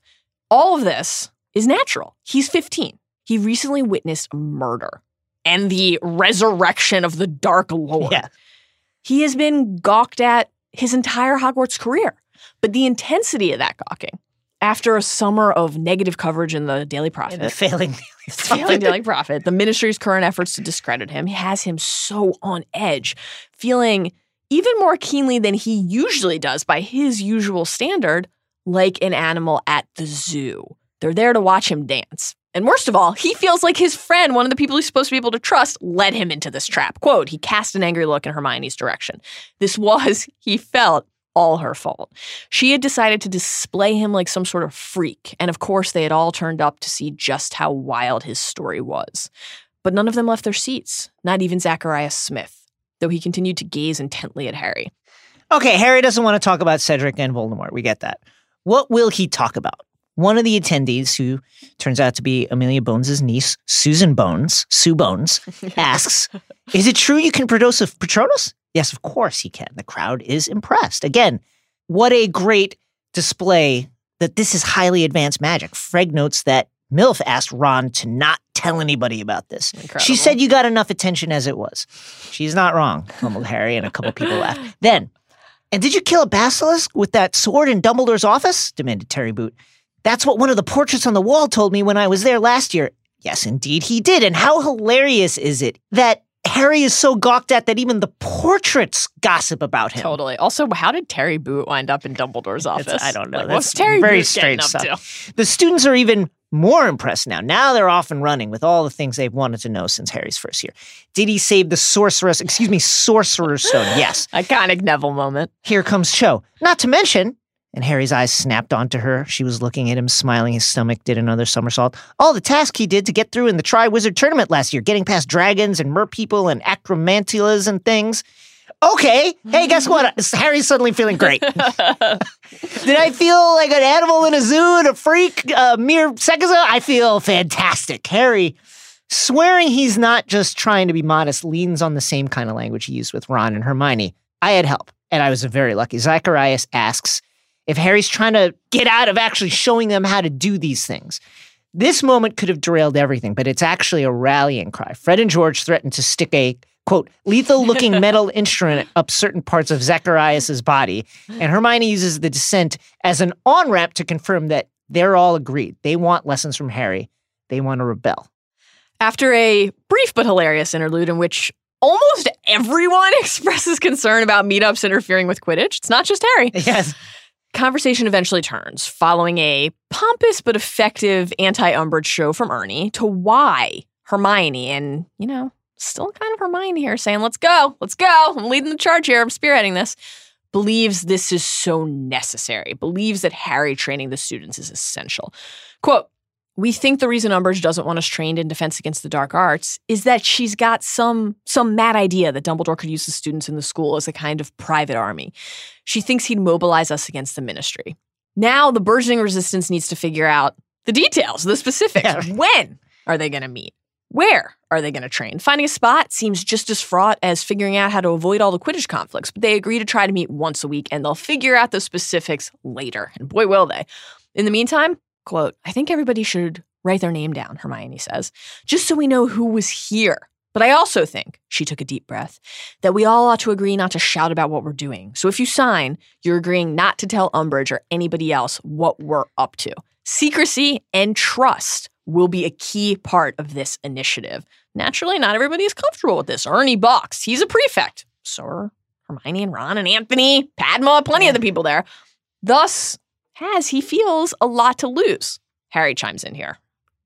all of this is natural. He's 15. He recently witnessed murder and the resurrection of the Dark Lord. Yeah. He has been gawked at his entire Hogwarts career. But the intensity of that gawking, after a summer of negative coverage in the Daily Prophet, the failing. failing Daily Prophet, the ministry's current efforts to discredit him has him so on edge, feeling even more keenly than he usually does by his usual standard, like an animal at the zoo. They're there to watch him dance. And worst of all, he feels like his friend, one of the people he's supposed to be able to trust, led him into this trap. Quote, he cast an angry look in Hermione's direction. This was, he felt, all her fault. She had decided to display him like some sort of freak, and of course, they had all turned up to see just how wild his story was. But none of them left their seats, not even Zacharias Smith, though he continued to gaze intently at Harry. Okay, Harry doesn't want to talk about Cedric and Voldemort. We get that. What will he talk about? One of the attendees, who turns out to be Amelia Bones' niece, Susan Bones, Sue Bones, asks, Is it true you can produce a Patronus? Yes, of course he can. The crowd is impressed. Again, what a great display that this is highly advanced magic. Fred notes that MILF asked Ron to not tell anybody about this. Incredible. She said you got enough attention as it was. She's not wrong, mumbled Harry, and a couple people laughed. Then, and did you kill a basilisk with that sword in Dumbledore's office? demanded Terry Boot. That's what one of the portraits on the wall told me when I was there last year. Yes, indeed, he did. And how hilarious is it that Harry is so gawked at that even the portraits gossip about him? Totally. Also, how did Terry Boot wind up in Dumbledore's office? It's- I don't know. Like, That's what's Terry very Boot strange up stuff. The students are even more impressed now. Now they're off and running with all the things they've wanted to know since Harry's first year. Did he save the sorceress, excuse me, sorcerer's stone? Yes. Iconic Neville moment. Here comes Cho. Not to mention, and Harry's eyes snapped onto her. She was looking at him, smiling. His stomach did another somersault. All the task he did to get through in the Triwizard tournament last year, getting past dragons and mer people and acromantulas and things. Okay. Hey, guess what? Harry's suddenly feeling great. Did I feel like an animal in a zoo and a freak uh, mere seconds ago? I feel fantastic. Harry swearing he's not just trying to be modest, leans on the same kind of language he used with Ron and Hermione. I had help, and I was very lucky. Zacharias asks if Harry's trying to get out of actually showing them how to do these things. This moment could have derailed everything, but it's actually a rallying cry. Fred and George threaten to stick a quote lethal looking metal instrument up certain parts of Zacharias's body, and Hermione uses the dissent as an on ramp to confirm that they're all agreed. They want lessons from Harry. They want to rebel. After a brief but hilarious interlude in which almost everyone expresses concern about meetups interfering with Quidditch, it's not just Harry. Yes. Conversation eventually turns, following a pompous but effective anti Umbridge show from Ernie, to why Hermione, and, you know, still kind of Hermione here, saying, let's go, let's go, I'm leading the charge here, I'm spearheading this, believes this is so necessary, believes that Harry training the students is essential. Quote, we think the reason Umbridge doesn't want us trained in defense against the dark arts is that she's got some some mad idea that Dumbledore could use the students in the school as a kind of private army. She thinks he'd mobilize us against the ministry. Now the burgeoning resistance needs to figure out the details, the specifics. Yeah. When are they going to meet? Where are they going to train? Finding a spot seems just as fraught as figuring out how to avoid all the Quidditch conflicts, but they agree to try to meet once a week and they'll figure out the specifics later. And boy, will they. In the meantime, quote, I think everybody should write their name down, Hermione says, just so we know who was here. But I also think, she took a deep breath, that we all ought to agree not to shout about what we're doing. So if you sign, you're agreeing not to tell Umbridge or anybody else what we're up to. Secrecy and trust will be a key part of this initiative. Naturally, not everybody is comfortable with this. Ernie Box, he's a prefect. So are Hermione and Ron and Anthony, Padma, plenty of the people there. Thus, has he feels a lot to lose. Harry chimes in here.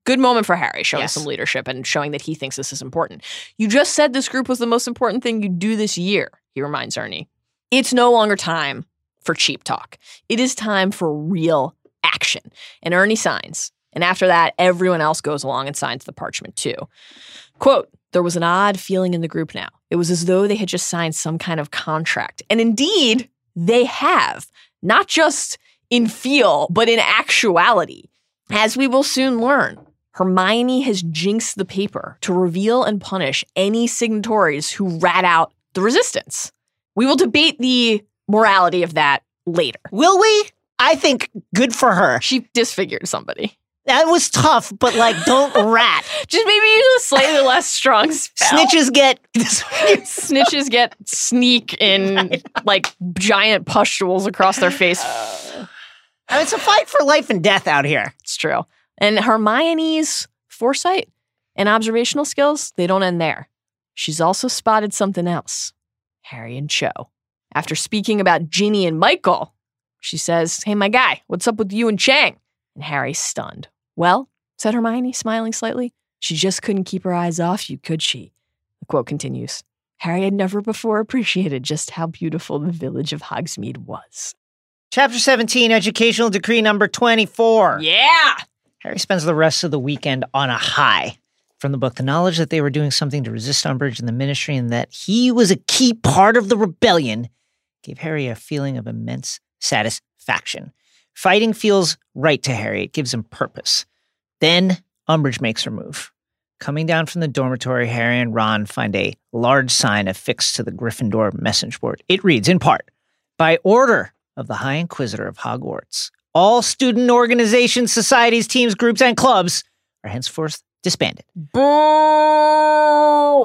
Good moment for Harry, showing Yes. some leadership and showing that he thinks this is important. You just said this group was the most important thing you do this year, he reminds Ernie. It's no longer time for cheap talk. It is time for real action. And Ernie signs. And after that, everyone else goes along and signs the parchment too. Quote, there was an odd feeling in the group now. It was as though they had just signed some kind of contract. And indeed, they have, not just in feel, but in actuality. As we will soon learn, Hermione has jinxed the paper to reveal and punish any signatories who rat out the resistance. We will debate the morality of that later. Will we? I think good for her. She disfigured somebody. That was tough, but like, don't rat. Just maybe use a slightly less strong spell. Snitches get. Snitches get sneak in like giant pustules across their face. Uh, I mean, it's a fight for life and death out here. It's true. And Hermione's foresight and observational skills, they don't end there. She's also spotted something else Harry and Cho. After speaking about Ginny and Michael, she says, Hey, my guy, what's up with you and Chang? And Harry's stunned. Well, said Hermione, smiling slightly, she just couldn't keep her eyes off you, could she? The quote continues Harry had never before appreciated just how beautiful the village of Hogsmeade was. Chapter 17, Educational Decree number 24. Yeah! Harry spends the rest of the weekend on a high. From the book, the knowledge that they were doing something to resist Umbridge and the ministry and that he was a key part of the rebellion gave Harry a feeling of immense satisfaction. Fighting feels right to Harry, it gives him purpose. Then Umbridge makes her move. Coming down from the dormitory, Harry and Ron find a large sign affixed to the Gryffindor message board. It reads, in part, by order of the High Inquisitor of Hogwarts, all student organizations, societies, teams, groups, and clubs are henceforth disbanded. Boo!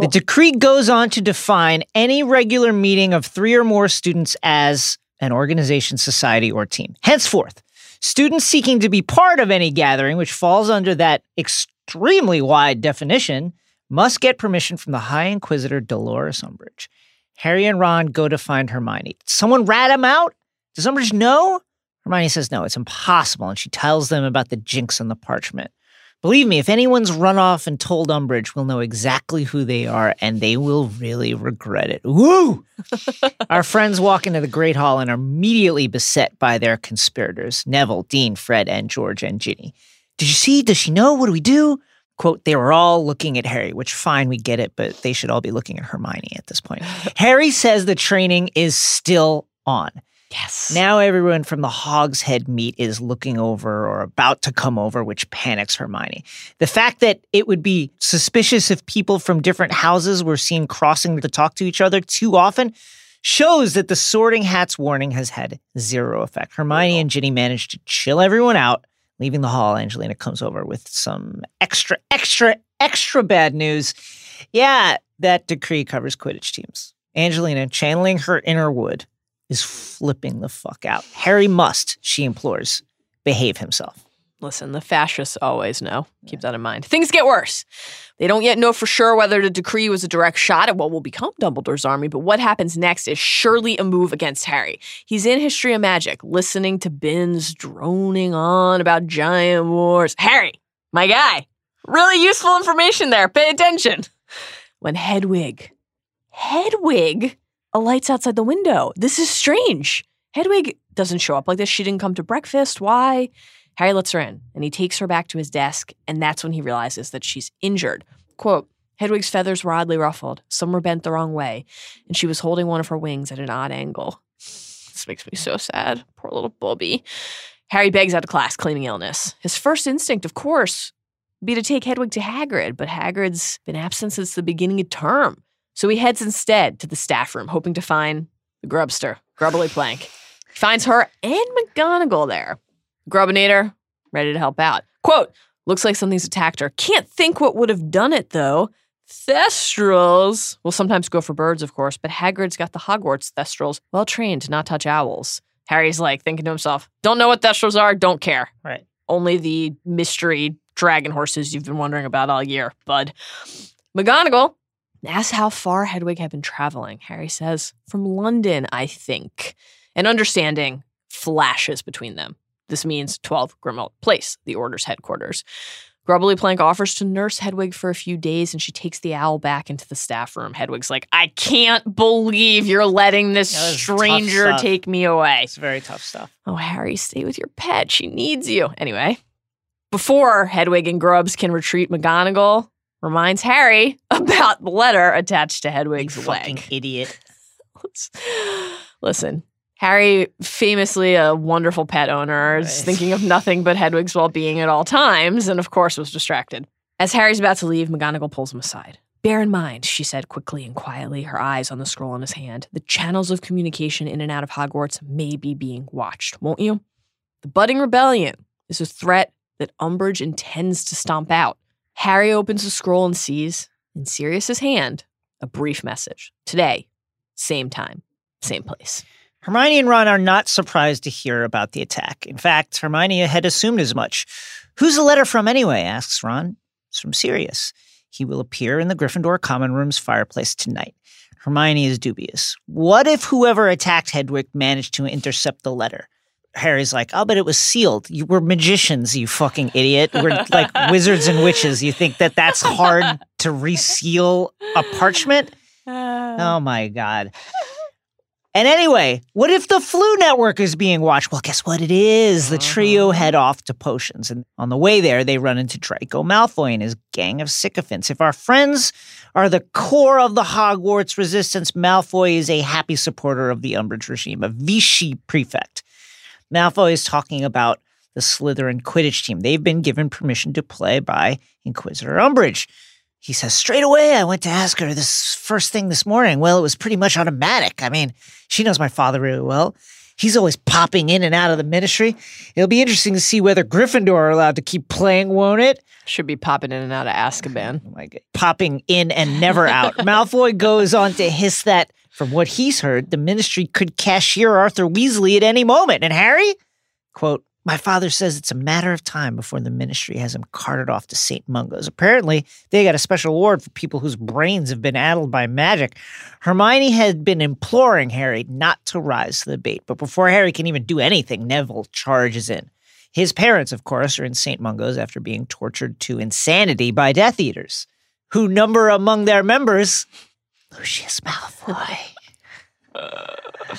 The decree goes on to define any regular meeting of three or more students as an organization, society, or team. Henceforth, students seeking to be part of any gathering which falls under that extremely wide definition must get permission from the High Inquisitor Dolores Umbridge. Harry and Ron go to find Hermione. Did someone rat him out? Does Umbridge know? Hermione says no, it's impossible, and she tells them about the jinx on the parchment. Believe me, if anyone's run off and told Umbridge, we'll know exactly who they are, and they will really regret it. Woo! Our friends walk into the Great Hall and are immediately beset by their conspirators Neville, Dean, Fred, and George and Ginny. Did you see? Does she know? What do we do? Quote, they were all looking at Harry, which fine, we get it, but they should all be looking at Hermione at this point. Harry says the training is still on. Yes. Now everyone from the Hog's Head meet is looking over or about to come over, which panics Hermione. The fact that it would be suspicious if people from different houses were seen crossing to talk to each other too often shows that the sorting hat's warning has had zero effect. Hermione and Ginny manage to chill everyone out. Leaving the hall, Angelina comes over with some extra, extra, extra bad news. Yeah, that decree covers Quidditch teams. Angelina, channeling her inner wood, is flipping the fuck out. Harry must, she implores, behave himself. Listen, the fascists always know. Keep that in mind. Things get worse. They don't yet know for sure whether the decree was a direct shot at what will become Dumbledore's army, but what happens next is surely a move against Harry. He's in History of Magic, listening to Binns droning on about giant wars. Harry, my guy, really useful information there. Pay attention. When Hedwig, Hedwig alights outside the window. This is strange. Hedwig doesn't show up like this. She didn't come to breakfast. Why? Harry lets her in and he takes her back to his desk, and that's when he realizes that she's injured. Quote, Hedwig's feathers were oddly ruffled, some were bent the wrong way, and she was holding one of her wings at an odd angle. This makes me so sad. Poor little Bobby. Harry begs out of class, claiming illness. His first instinct, of course, be to take Hedwig to Hagrid, but Hagrid's been absent since the beginning of term. So he heads instead to the staff room, hoping to find the grubster, Grubbly Plank. He finds her and McGonagall there. Grubbinator, ready to help out. Quote, looks like something's attacked her. Can't think what would have done it, though. Thestrals will sometimes go for birds, of course, but Hagrid's got the Hogwarts Thestrals well trained to not touch owls. Harry's like thinking to himself, don't know what Thestrals are, don't care. Right. Only the mystery dragon horses you've been wondering about all year, bud. McGonagall asks how far Hedwig had been traveling. Harry says, from London, I think. And understanding flashes between them. This means 12 Grimmauld Place, the Order's headquarters. Grubbly Plank offers to nurse Hedwig for a few days and she takes the owl back into the staff room. Hedwig's like, I can't believe you're letting this tough stranger take me away. It's very tough stuff. Oh, Harry, stay with your pet. She needs you. Anyway, before Hedwig and Grubbs can retreat, McGonagall reminds Harry about the letter attached to Hedwig's fucking leg. idiot. Listen, Harry, famously a wonderful pet owner, is Right. thinking of nothing but Hedwig's well being at all times, and of course was distracted. As Harry's about to leave, McGonagall pulls him aside. Bear in mind, she said quickly and quietly, her eyes on the scroll in his hand, the channels of communication in and out of Hogwarts may be being watched, won't you? The budding rebellion is a threat that Umbridge intends to stomp out. Harry opens the scroll and sees, in Sirius's hand, a brief message. Today, same time, same place. Hermione and Ron are not surprised to hear about the attack. In fact, Hermione had assumed as much. Who's the letter from anyway? asks Ron. It's from Sirius. He will appear in the Gryffindor common room's fireplace tonight. Hermione is dubious. What if whoever attacked Hedwig managed to intercept the letter? Harry's like, I'll bet it was sealed. You were magicians, you fucking idiot. We're like wizards and witches. You think that that's hard to reseal a parchment? Oh my God. And anyway, what if the Floo network is being watched? Well, guess what it is? The trio Uh-huh. head off to potions. And on the way there, they run into Draco Malfoy and his gang of sycophants. If our friends are the core of the Hogwarts resistance, Malfoy is a happy supporter of the Umbridge regime, a Vichy prefect. Malfoy is talking about the Slytherin Quidditch team. They've been given permission to play by Inquisitor Umbridge. He says, straight away, I went to ask her this first thing this morning. Well, it was pretty much automatic. I mean, she knows my father really well. He's always popping in and out of the ministry. It'll be interesting to see whether Gryffindor are allowed to keep playing, won't it? Should be popping in and out of Azkaban. Oh my God. Popping in and never out. Malfoy goes on to hiss that, from what he's heard, the ministry could cashier Arthur Weasley at any moment. And Harry? Quote, my father says it's a matter of time before the ministry has him carted off to St. Mungo's. Apparently, they got a special award for people whose brains have been addled by magic. Hermione had been imploring Harry not to rise to the bait, but before Harry can even do anything, Neville charges in. His parents, of course, are in St. Mungo's after being tortured to insanity by Death Eaters, who number among their members Lucius Malfoy.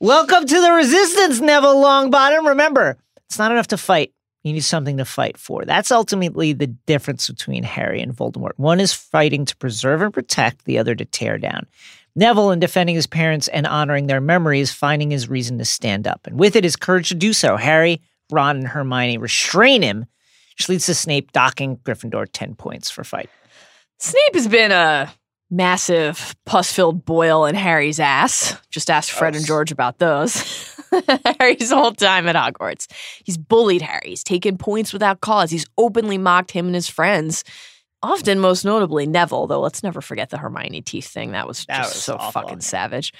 Welcome to the resistance, Neville Longbottom. Remember, it's not enough to fight. You need something to fight for. That's ultimately the difference between Harry and Voldemort. One is fighting to preserve and protect, the other to tear down. Neville, in defending his parents and honoring their memories, finding his reason to stand up. And with it, his courage to do so. Harry, Ron, and Hermione restrain him, which leads to Snape docking Gryffindor 10 points for fight. Snape has been a massive pus filled boil in Harry's ass. Just ask Fred and George about those. Harry's whole time at Hogwarts. He's bullied Harry. He's taken points without cause. He's openly mocked him and his friends. Often, most notably, Neville, though let's never forget the Hermione teeth thing. That was That just was so awful, fucking savage.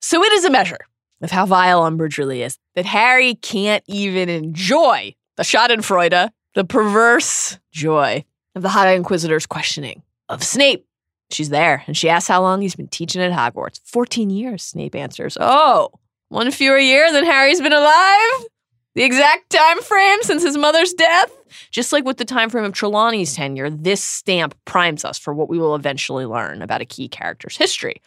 So it is a measure of how vile Umbridge really is that Harry can't even enjoy the Schadenfreude, the perverse joy of the High Inquisitor's questioning of Snape. She's there, and she asks how long he's been teaching at Hogwarts. 14 years, Snape answers. Oh, one fewer year than Harry's been alive? The exact time frame since his mother's death? Just like with the time frame of Trelawney's tenure, this stamp primes us for what we will eventually learn about a key character's history.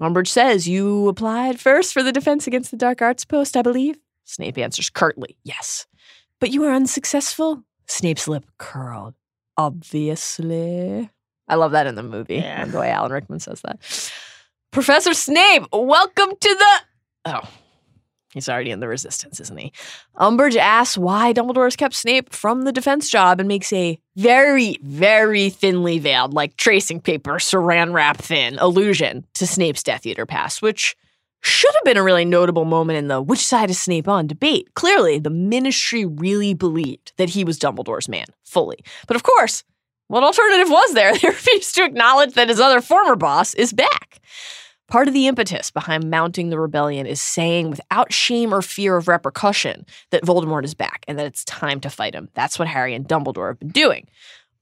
Umbridge says, You applied first for the defense against the dark arts post, I believe? Snape answers curtly, Yes. But you were unsuccessful? Snape's lip curled. Obviously. I love that in the movie, Yeah. the way Alan Rickman says that. Professor Snape, welcome to the. Oh, he's already in the resistance, isn't he? Umbridge asks why Dumbledore has kept Snape from the defense job and makes a very, very thinly veiled, like tracing paper, saran wrap thin allusion to Snape's Death Eater past, which should have been a really notable moment in the which side is Snape on debate. Clearly, the ministry really believed that he was Dumbledore's man, fully. But of course, what alternative was there? They refused to acknowledge that his other former boss is back. Part of the impetus behind mounting the rebellion is saying without shame or fear of repercussion that Voldemort is back and that it's time to fight him. That's what Harry and Dumbledore have been doing.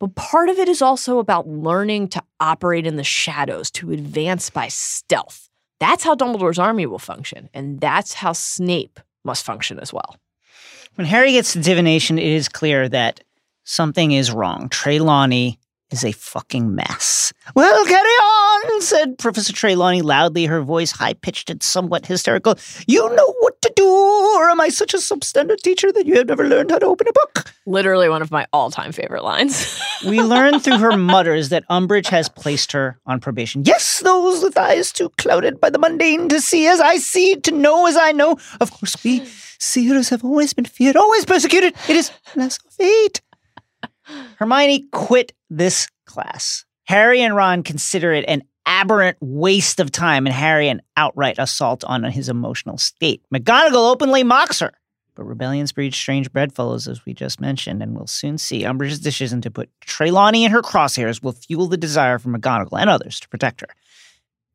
But part of it is also about learning to operate in the shadows, to advance by stealth. That's how Dumbledore's army will function, and that's how Snape must function as well. When Harry gets to divination, it is clear that something is wrong. Trelawney is a fucking mess. Well, carry on, said Professor Trelawney loudly, her voice high pitched and somewhat hysterical. You know what to do, or am I such a substandard teacher that you have never learned how to open a book? Literally one of my all time favorite lines. We learn through her mutters that Umbridge has placed her on probation. Yes, those with eyes too clouded by the mundane to see as I see, to know as I know. Of course, we seers have always been feared, always persecuted. It is less of fate. Hermione quit this class. Harry and Ron consider it an aberrant waste of time, and Harry an outright assault on his emotional state. McGonagall openly mocks her. But rebellions breed strange bedfellows, as we just mentioned, and we'll soon see. Umbridge's decision to put Trelawney in her crosshairs will fuel the desire for McGonagall and others to protect her.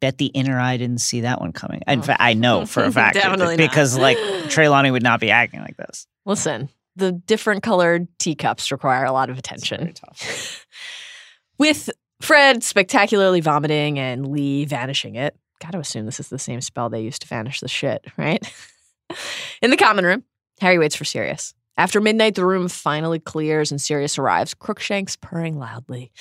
Bet the inner eye didn't see that one coming. In oh. fact, I know for a fact because like Trelawney would not be acting like this. Listen, the different colored teacups require a lot of attention. With Fred spectacularly vomiting and Lee vanishing it. Gotta assume this is the same spell they used to vanish the shit, right? In the common room, Harry waits for Sirius. After midnight, the room finally clears and Sirius arrives, Crookshanks purring loudly.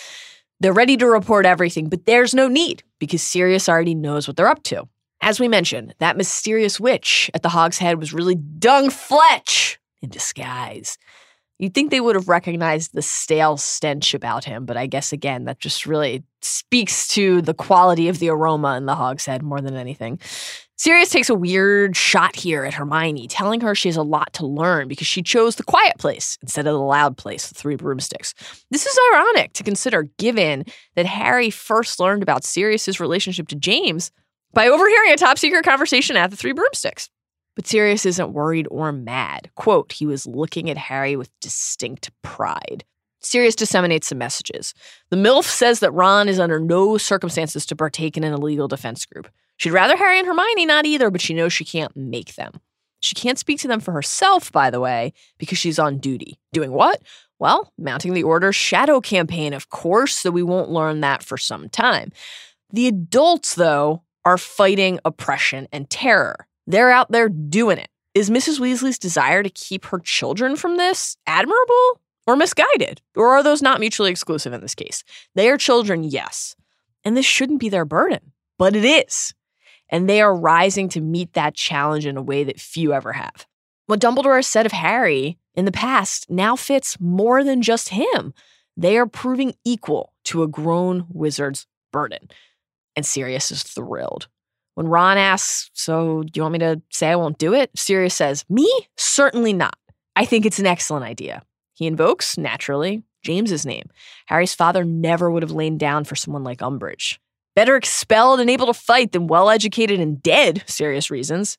They're ready to report everything, but there's no need because Sirius already knows what they're up to. As we mentioned, that mysterious witch at the Hog's Head was really Dung Fletch in disguise. You'd think they would have recognized the stale stench about him, but I guess again, that just really speaks to the quality of the aroma in the Hog's Head more than anything. Sirius takes a weird shot here at Hermione, telling her she has a lot to learn because she chose the quiet place instead of the loud place, the three broomsticks. This is ironic to consider given that Harry first learned about Sirius's relationship to James by overhearing a top secret conversation at the Three Broomsticks. But Sirius isn't worried or mad. Quote, he was looking at Harry with distinct pride. Sirius disseminates some messages. The MILF says that Ron is under no circumstances to partake in an illegal defense group. She'd rather Harry and Hermione not either, but she knows she can't make them. She can't speak to them for herself, by the way, because she's on duty. Doing what? Well, mounting the Order's shadow campaign, of course, so we won't learn that for some time. The adults, though, are fighting oppression and terror. They're out there doing it. Is Mrs. Weasley's desire to keep her children from this admirable or misguided? Or are those not mutually exclusive in this case? They are children, yes. And this shouldn't be their burden, but it is. And they are rising to meet that challenge in a way that few ever have. What Dumbledore has said of Harry in the past now fits more than just him. They are proving equal to a grown wizard's burden. and Sirius is thrilled. When Ron asks, So, do you want me to say I won't do it? Sirius says, Me? Certainly not. I think it's an excellent idea. He invokes, naturally, James's name. Harry's father never would have lain down for someone like Umbridge. Better expelled and able to fight than well educated and dead, Sirius reasons.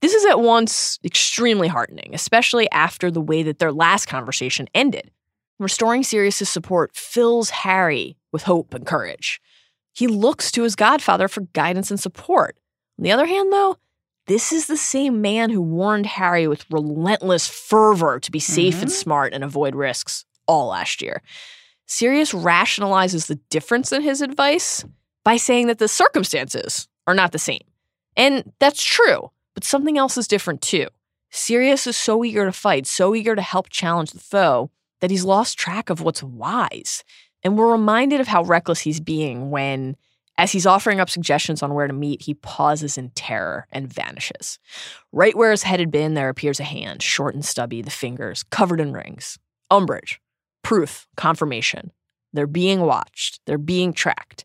This is at once extremely heartening, especially after the way that their last conversation ended. Restoring Sirius's support fills Harry with hope and courage. He looks to his godfather for guidance and support. On the other hand, though, this is the same man who warned Harry with relentless fervor to be safe Mhm. and smart and avoid risks all last year. Sirius rationalizes the difference in his advice by saying that the circumstances are not the same. And that's true, but something else is different too. Sirius is so eager to fight, so eager to help challenge the foe, that he's lost track of what's wise. And we're reminded of how reckless he's being when, as he's offering up suggestions on where to meet, he pauses in terror and vanishes. Right where his head had been, there appears a hand, short and stubby, the fingers covered in rings. Umbridge. Proof, confirmation. They're being watched, they're being tracked.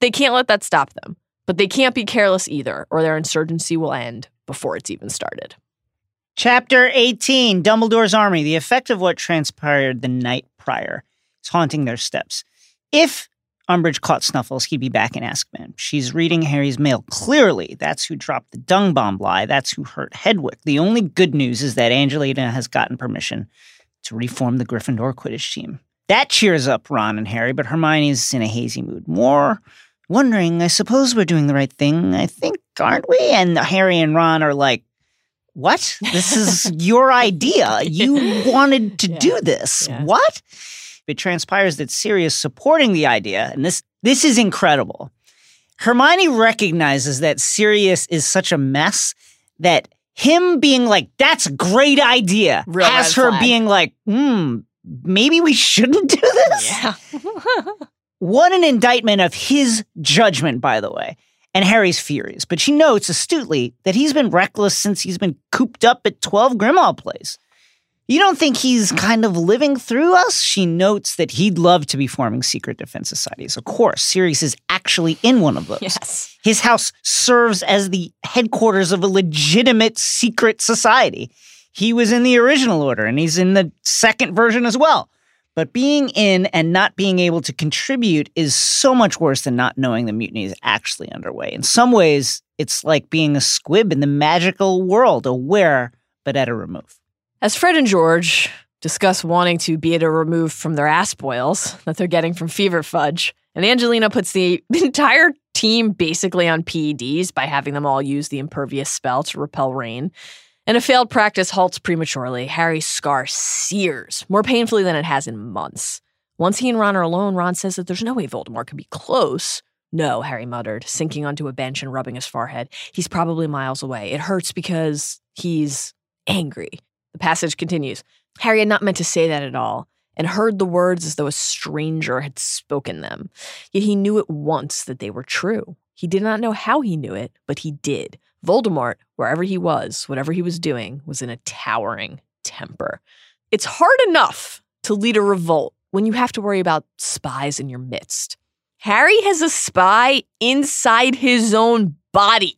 They can't let that stop them, but they can't be careless either, or their insurgency will end before it's even started. Chapter 18 Dumbledore's Army. The effect of what transpired the night prior haunting their steps. If Umbridge caught Snuffles, he'd be back in Azkaban. She's reading Harry's mail. Clearly, that's who dropped the dung bomb lie. That's who hurt Hedwig. The only good news is that Angelina has gotten permission to reform the Gryffindor Quidditch team. That cheers up Ron and Harry, but Hermione's in a hazy mood. More wondering, I suppose we're doing the right thing, I think, aren't we? And Harry and Ron are like, what? This is your idea. You wanted to Yeah. do this. Yeah. What? It transpires that Sirius supporting the idea, and this this is incredible. Hermione recognizes that Sirius is such a mess that him being like, that's a great idea, Real has her flag. being like, hmm, maybe we shouldn't do this? Yeah. What an indictment of his judgment, by the way. And Harry's furious, but she notes astutely that he's been reckless since he's been cooped up at 12 Grimmauld Place. You don't think he's kind of living through us? She notes that he'd love to be forming secret defense societies. Of course, Sirius is actually in one of those. yes. His house serves as the headquarters of a legitimate secret society. He was in the original order and he's in the second version as well. But being in and not being able to contribute is so much worse than not knowing the mutiny is actually underway. In some ways, it's like being a squib in the magical world, aware but at a remove. As Fred and George discuss wanting to be a remove from their ass boils that they're getting from fever fudge, and Angelina puts the entire team basically on PEDs by having them all use the Impervius spell to repel rain. And a failed practice halts prematurely. Harry's scar sears more painfully than it has in months. Once he and Ron are alone, Ron says that there's no way Voldemort could be close. No, Harry muttered, sinking onto a bench and rubbing his forehead. He's probably miles away. It hurts because he's angry. The passage continues. Harry had not meant to say that at all, and heard the words as though a stranger had spoken them. Yet he knew at once that they were true. He did not know how he knew it, but he did. Voldemort, wherever he was, whatever he was doing, was in a towering temper. It's hard enough to lead a revolt when you have to worry about spies in your midst. Harry has a spy inside his own body.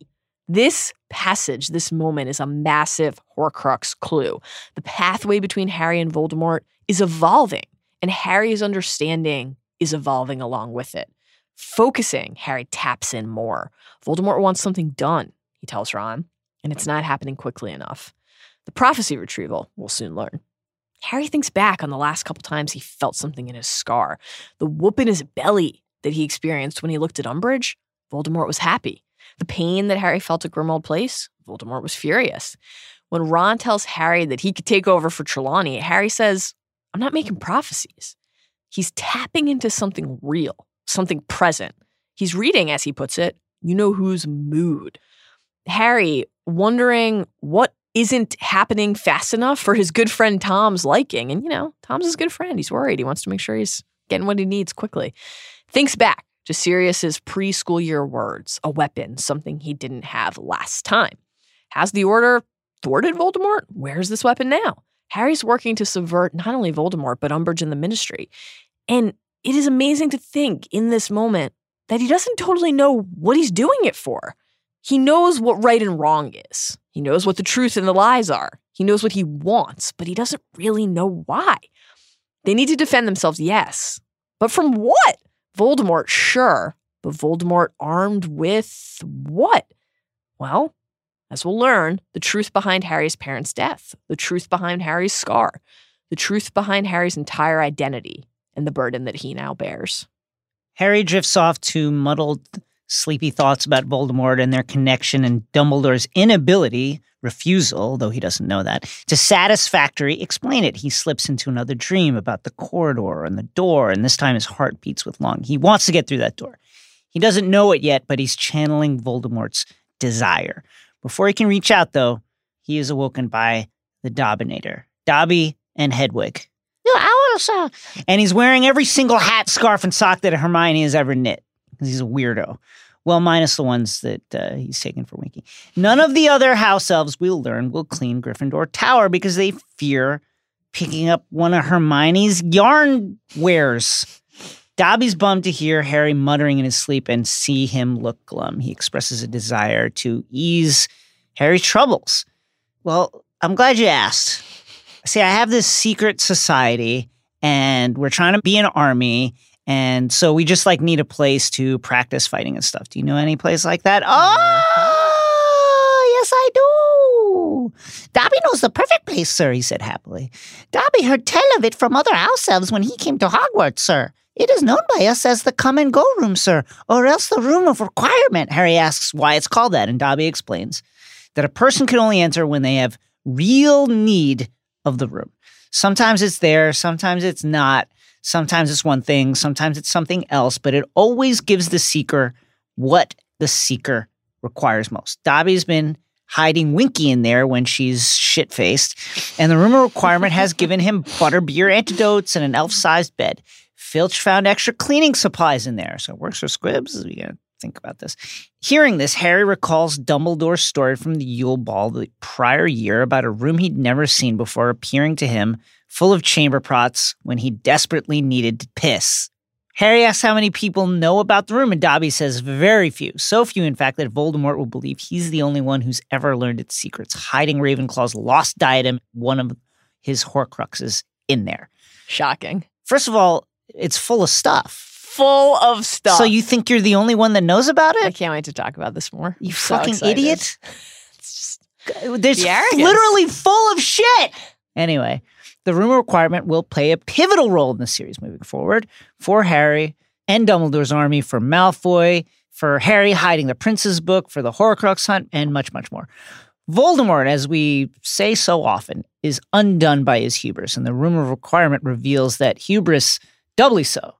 This passage, this moment, is a massive Horcrux clue. The pathway between Harry and Voldemort is evolving, and Harry's understanding is evolving along with it. Focusing, Harry taps in more. Voldemort wants something done, he tells Ron, and it's not happening quickly enough. The prophecy retrieval, we'll soon learn. Harry thinks back on the last couple times he felt something in his scar. The whoop in his belly that he experienced when he looked at Umbridge, Voldemort was happy. The pain that Harry felt at Grimmauld Place, Voldemort was furious. When Ron tells Harry that he could take over for Trelawney, Harry says, I'm not making prophecies. He's tapping into something real, something present. He's reading, as he puts it, you know whose mood. Harry, wondering what isn't happening fast enough for his good friend Tom's liking. And, you know, Tom's his good friend. He's worried. He wants to make sure he's getting what he needs quickly. Thinks back to Sirius's preschool year words, a weapon, something he didn't have last time. Has the order thwarted Voldemort? Where's this weapon now? Harry's working to subvert not only Voldemort, but Umbridge and the Ministry. And it is amazing to think in this moment that he doesn't totally know what he's doing it for. He knows what right and wrong is. He knows what the truth and the lies are. He knows what he wants, but he doesn't really know why. They need to defend themselves, yes. But from what? Voldemort, sure. But Voldemort armed with what? Well, as we'll learn, the truth behind Harry's parents' death, the truth behind Harry's scar, the truth behind Harry's entire identity, and the burden that he now bears. Harry drifts off to muddled, sleepy thoughts about Voldemort and their connection and Dumbledore's inability, refusal, though he doesn't know that, to satisfactorily explain it. He slips into another dream about the corridor and the door, and this time his heart beats with longing. He wants to get through that door. He doesn't know it yet, but he's channeling Voldemort's desire. Before he can reach out, though, he is awoken by the Dobbinator, Dobby and Hedwig. Your owl, sir. And he's wearing every single hat, scarf, and sock that Hermione has ever knit because he's a weirdo. Well, minus the ones that uh, he's taken for Winky. None of the other house elves, we'll learn, will clean Gryffindor Tower because they fear picking up one of Hermione's yarn wares. Dobby's bummed to hear Harry muttering in his sleep and see him look glum. He expresses a desire to ease Harry's troubles. Well, I'm glad you asked. See, I have this secret society and we're trying to be an army. And so we just like need a place to practice fighting and stuff. Do you know any place like that? Oh, yes, I do. Dobby knows the perfect place, sir, he said happily. Dobby heard tell of it from other house elves when he came to Hogwarts, sir. It is known by us as the come and go room, sir, or else the room of requirement. Harry asks why it's called that, and Dobby explains that a person can only enter when they have real need of the room. Sometimes it's there, sometimes it's not. Sometimes it's one thing, sometimes it's something else, but it always gives the seeker what the seeker requires most. Dobby's been hiding Winky in there when she's shit faced, and the room requirement has given him butterbeer antidotes and an elf sized bed. Filch found extra cleaning supplies in there, so it works for squibs. We gotta think about this. Hearing this, Harry recalls Dumbledore's story from the Yule Ball the prior year about a room he'd never seen before appearing to him full of chamber pots when he desperately needed to piss. Harry asks how many people know about the room, and Dobby says very few. So few, in fact, that Voldemort will believe he's the only one who's ever learned its secrets, hiding Ravenclaw's lost diadem, one of his Horcruxes, in there. Shocking. First of all, it's full of stuff. Full of stuff. So you think you're the only one that knows about it? I can't wait to talk about this more. You I'm fucking idiot. It's just There's The literally full of shit. Anyway, the room requirement will play a pivotal role in the series moving forward for Harry and Dumbledore's army, for Malfoy, for Harry hiding the prince's book, for the Horcrux hunt, and much, much more. Voldemort, as we say so often, is undone by his hubris, and the room requirement reveals that hubris doubly so.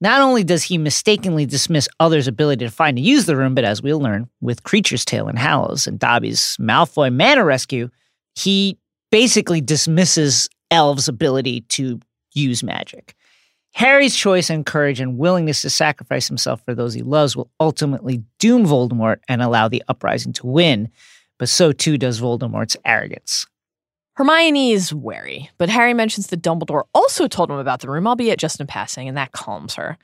Not only does he mistakenly dismiss others' ability to find and use the room, but as we'll learn with Kreacher's Tale and Hallows and Dobby's Malfoy Manor Rescue, he basically dismisses elves' ability to use magic. Harry's choice and courage and willingness to sacrifice himself for those he loves will ultimately doom Voldemort and allow the uprising to win, but so too does Voldemort's arrogance. Hermione is wary, but Harry mentions that Dumbledore also told him about the room, albeit just in passing, and that calms her.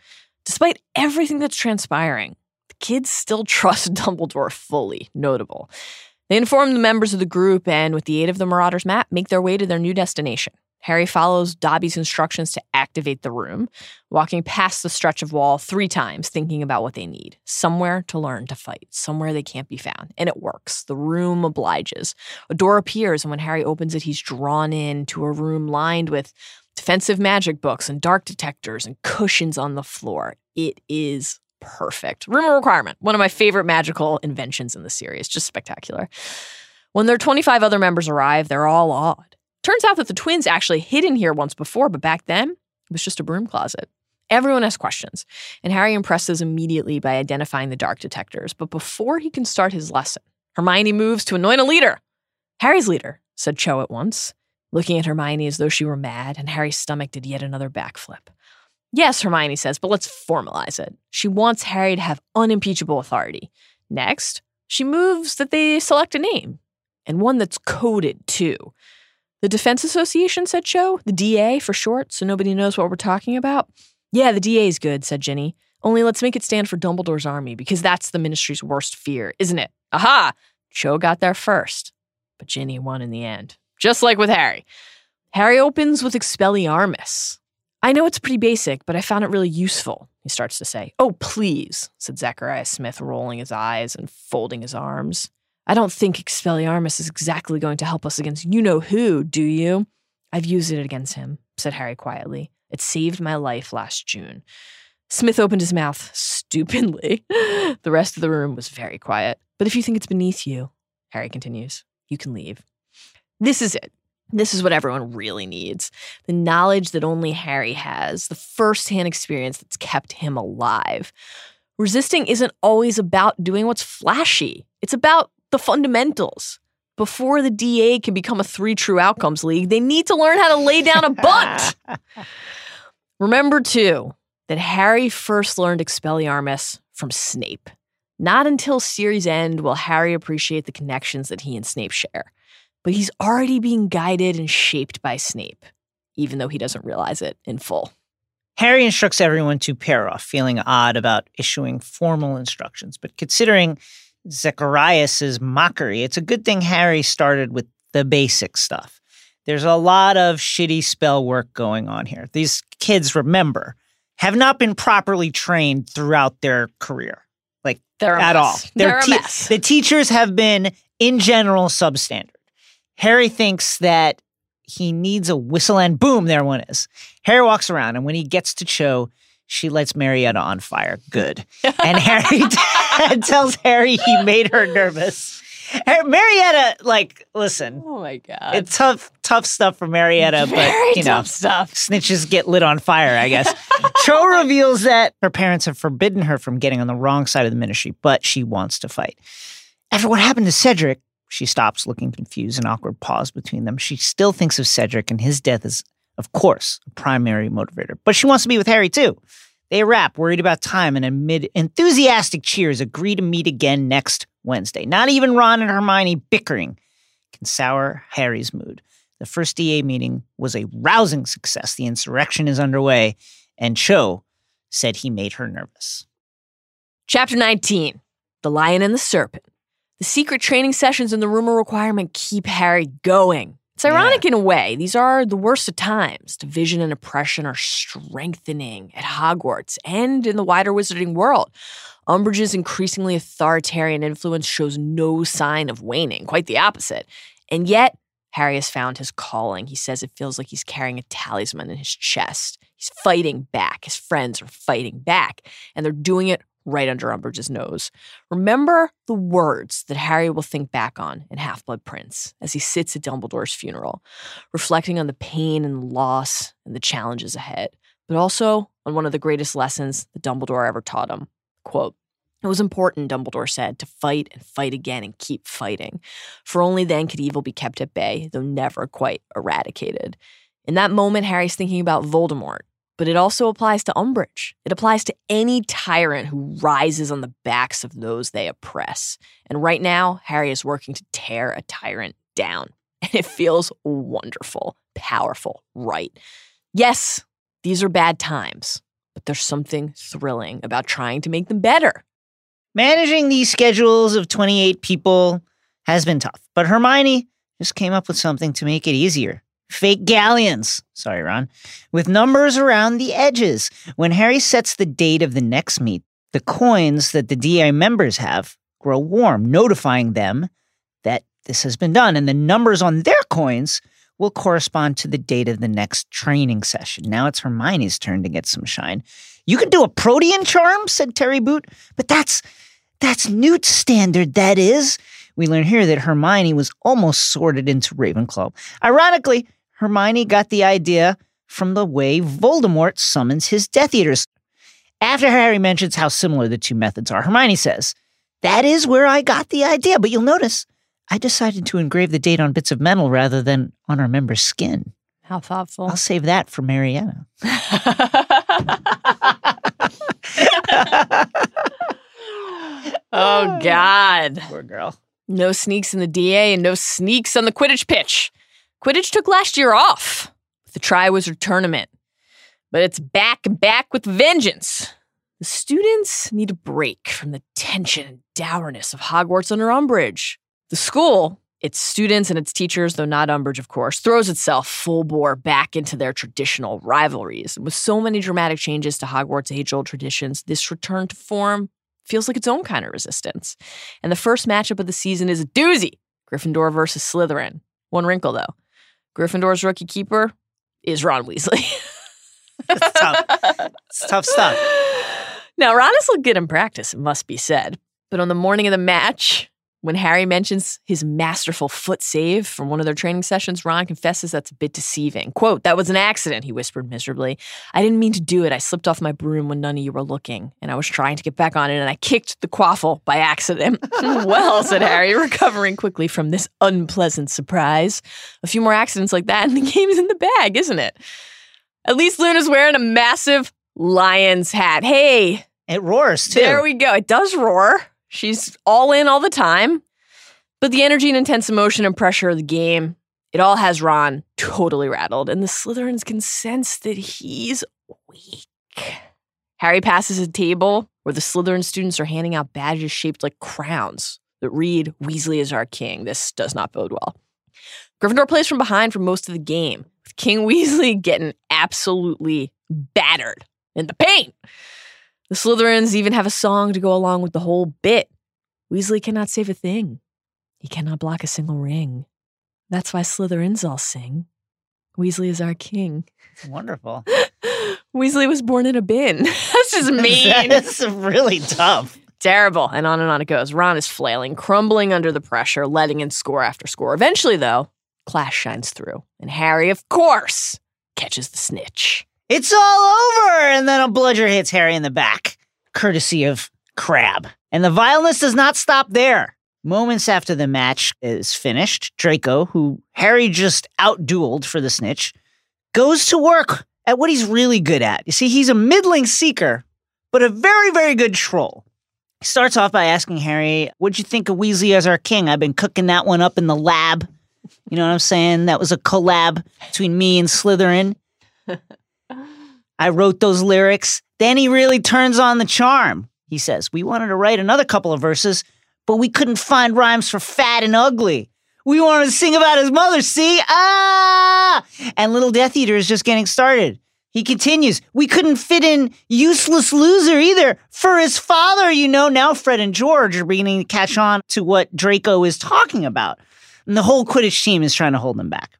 Despite everything that's transpiring, the kids still trust Dumbledore fully, notable. They inform the members of the group and, with the aid of the Marauders map, make their way to their new destination. Harry follows Dobby's instructions to activate the room, walking past the stretch of wall three times, thinking about what they need somewhere to learn to fight, somewhere they can't be found. And it works. The room obliges. A door appears, and when Harry opens it, he's drawn in to a room lined with defensive magic books and dark detectors and cushions on the floor. It is perfect. Room requirement, one of my favorite magical inventions in the series, just spectacular. When their 25 other members arrive, they're all awed. Turns out that the twins actually hid in here once before, but back then, it was just a broom closet. Everyone has questions, and Harry impresses immediately by identifying the dark detectors. But before he can start his lesson, Hermione moves to anoint a leader. Harry's leader, said Cho at once, looking at Hermione as though she were mad, and Harry's stomach did yet another backflip. Yes, Hermione says, but let's formalize it. She wants Harry to have unimpeachable authority. Next, she moves that they select a name, and one that's coded too. The Defense Association, said Cho. The DA for short, so nobody knows what we're talking about. Yeah, the DA is good, said Ginny. Only let's make it stand for Dumbledore's army because that's the ministry's worst fear, isn't it? Aha! Cho got there first, but Ginny won in the end. Just like with Harry. Harry opens with Expelliarmus. I know it's pretty basic, but I found it really useful, he starts to say. Oh, please, said Zacharias Smith, rolling his eyes and folding his arms. I don't think Expelliarmus is exactly going to help us against you know who, do you? I've used it against him, said Harry quietly. It saved my life last June. Smith opened his mouth stupidly. the rest of the room was very quiet. But if you think it's beneath you, Harry continues, you can leave. This is it. This is what everyone really needs the knowledge that only Harry has, the firsthand experience that's kept him alive. Resisting isn't always about doing what's flashy, it's about the fundamentals. Before the DA can become a three true outcomes league, they need to learn how to lay down a bunt. Remember, too, that Harry first learned Expelliarmus from Snape. Not until series end will Harry appreciate the connections that he and Snape share. But he's already being guided and shaped by Snape, even though he doesn't realize it in full. Harry instructs everyone to pair off, feeling odd about issuing formal instructions. But considering Zacharias's mockery, it's a good thing Harry started with the basic stuff. There's a lot of shitty spell work going on here. These kids, remember, have not been properly trained throughout their career, like They're at all. mess. They're a te- mess. The teachers have been, in general, substandard. Harry thinks that he needs a whistle, and boom, there one is. Harry walks around, and when he gets to Cho, she lights Marietta on fire. Good. And Harry tells Harry he made her nervous. Marietta, like, listen, Oh my god. it's tough, tough stuff for Marietta, but you know, stuff. snitches get lit on fire, I guess. Cho reveals that her parents have forbidden her from getting on the wrong side of the ministry, but she wants to fight. After what happened to Cedric, she stops looking confused, an awkward pause between them. She still thinks of Cedric and his death is, of course, a primary motivator, but she wants to be with Harry too. They wrap, worried about time, and amid enthusiastic cheers, agree to meet again next Wednesday. Not even Ron and Hermione bickering can sour Harry's mood. The first DA meeting was a rousing success. The insurrection is underway, and Cho said he made her nervous. Chapter 19 The Lion and the Serpent. The secret training sessions and the Room of Requirement keep Harry going. It's ironic in a way. These are the worst of times. Division and oppression are strengthening at Hogwarts and in the wider wizarding world. Umbridge's increasingly authoritarian influence shows no sign of waning, quite the opposite. And yet, Harry has found his calling. He says it feels like he's carrying a talisman in his chest. He's fighting back. His friends are fighting back, and they're doing it right under Umbridge's nose. Remember the words that Harry will think back on in Half Blood Prince as he sits at Dumbledore's funeral, reflecting on the pain and loss and the challenges ahead, but also on one of the greatest lessons that Dumbledore ever taught him. Quote, it was important, Dumbledore said, to fight and fight again and keep fighting, for only then could evil be kept at bay, though never quite eradicated. In that moment, Harry's thinking about Voldemort, but it also applies to Umbridge. It applies to any tyrant who rises on the backs of those they oppress. And right now, Harry is working to tear a tyrant down. And it feels wonderful, powerful, right. Yes, these are bad times, but there's something thrilling about trying to make them better. Managing these schedules of 28 people has been tough, but Hermione just came up with something to make it easier. Fake galleons. Sorry, Ron. With numbers around the edges. When Harry sets the date of the next meet, the coins that the DA members have grow warm, notifying them that this has been done. And the numbers on their coins will correspond to the date of the next training session. Now it's Hermione's turn to get some shine. You can do a protean charm, said Terry Boot, but that's that's Newt's standard, that is. We learn here that Hermione was almost sorted into Ravenclaw. Ironically, Hermione got the idea from the way Voldemort summons his Death Eaters. After Harry mentions how similar the two methods are, Hermione says, That is where I got the idea, but you'll notice I decided to engrave the date on bits of metal rather than on our member's skin. How thoughtful. I'll save that for Marietta. oh, God. Poor girl. No sneaks in the DA and no sneaks on the Quidditch pitch. Quidditch took last year off with the Triwizard Tournament, but it's back and back with vengeance. The students need a break from the tension and dourness of Hogwarts under Umbridge. The school, its students and its teachers, though not Umbridge, of course, throws itself full bore back into their traditional rivalries. With so many dramatic changes to Hogwarts' age old traditions, this return to form feels like its own kind of resistance. And the first matchup of the season is a doozy Gryffindor versus Slytherin. One wrinkle, though Gryffindor's rookie keeper is Ron Weasley. It's tough. It's tough stuff. Now, Ron is looked good in practice, it must be said. But on the morning of the match, when Harry mentions his masterful foot save from one of their training sessions, Ron confesses that's a bit deceiving. Quote, that was an accident, he whispered miserably. I didn't mean to do it. I slipped off my broom when none of you were looking, and I was trying to get back on it, and I kicked the quaffle by accident. well, said Harry, recovering quickly from this unpleasant surprise. A few more accidents like that, and the game's in the bag, isn't it? At least Luna's wearing a massive lion's hat. Hey, It roars too. there we go. It does roar. She's all in all the time. But the energy and intense emotion and pressure of the game, it all has Ron totally rattled. And the Slytherins can sense that he's weak. Harry passes a table where the Slytherin students are handing out badges shaped like crowns that read, Weasley is our king. This does not bode well. Gryffindor plays from behind for most of the game, with King Weasley getting absolutely battered in the paint. The Slytherins even have a song to go along with the whole bit. Weasley cannot save a thing. He cannot block a single ring. That's why Slytherins all sing. Weasley is our king. Wonderful. Weasley was born in a bin. That's just mean. That's really tough. Terrible. And on and on it goes. Ron is flailing, crumbling under the pressure, letting in score after score. Eventually, though, class shines through. And Harry, of course, catches the snitch. It's all over. And then a bludger hits Harry in the back, courtesy of Crabbe. And the vileness does not stop there. Moments after the match is finished, Draco, who Harry just outdueled for the snitch, goes to work at what he's really good at. You see, he's a middling seeker, but a very, very good troll. He starts off by asking Harry, What'd you think of Weasley as our king? I've been cooking that one up in the lab. You know what I'm saying? That was a collab between me and Slytherin. I wrote those lyrics. Then he really turns on the charm. He says, We wanted to write another couple of verses, but we couldn't find rhymes for fat and ugly. We wanted to sing about his mother, see? Ah! And Little Death Eater is just getting started. He continues, We couldn't fit in Useless Loser either for his father, you know. Now Fred and George are beginning to catch on to what Draco is talking about. And the whole Quidditch team is trying to hold them back.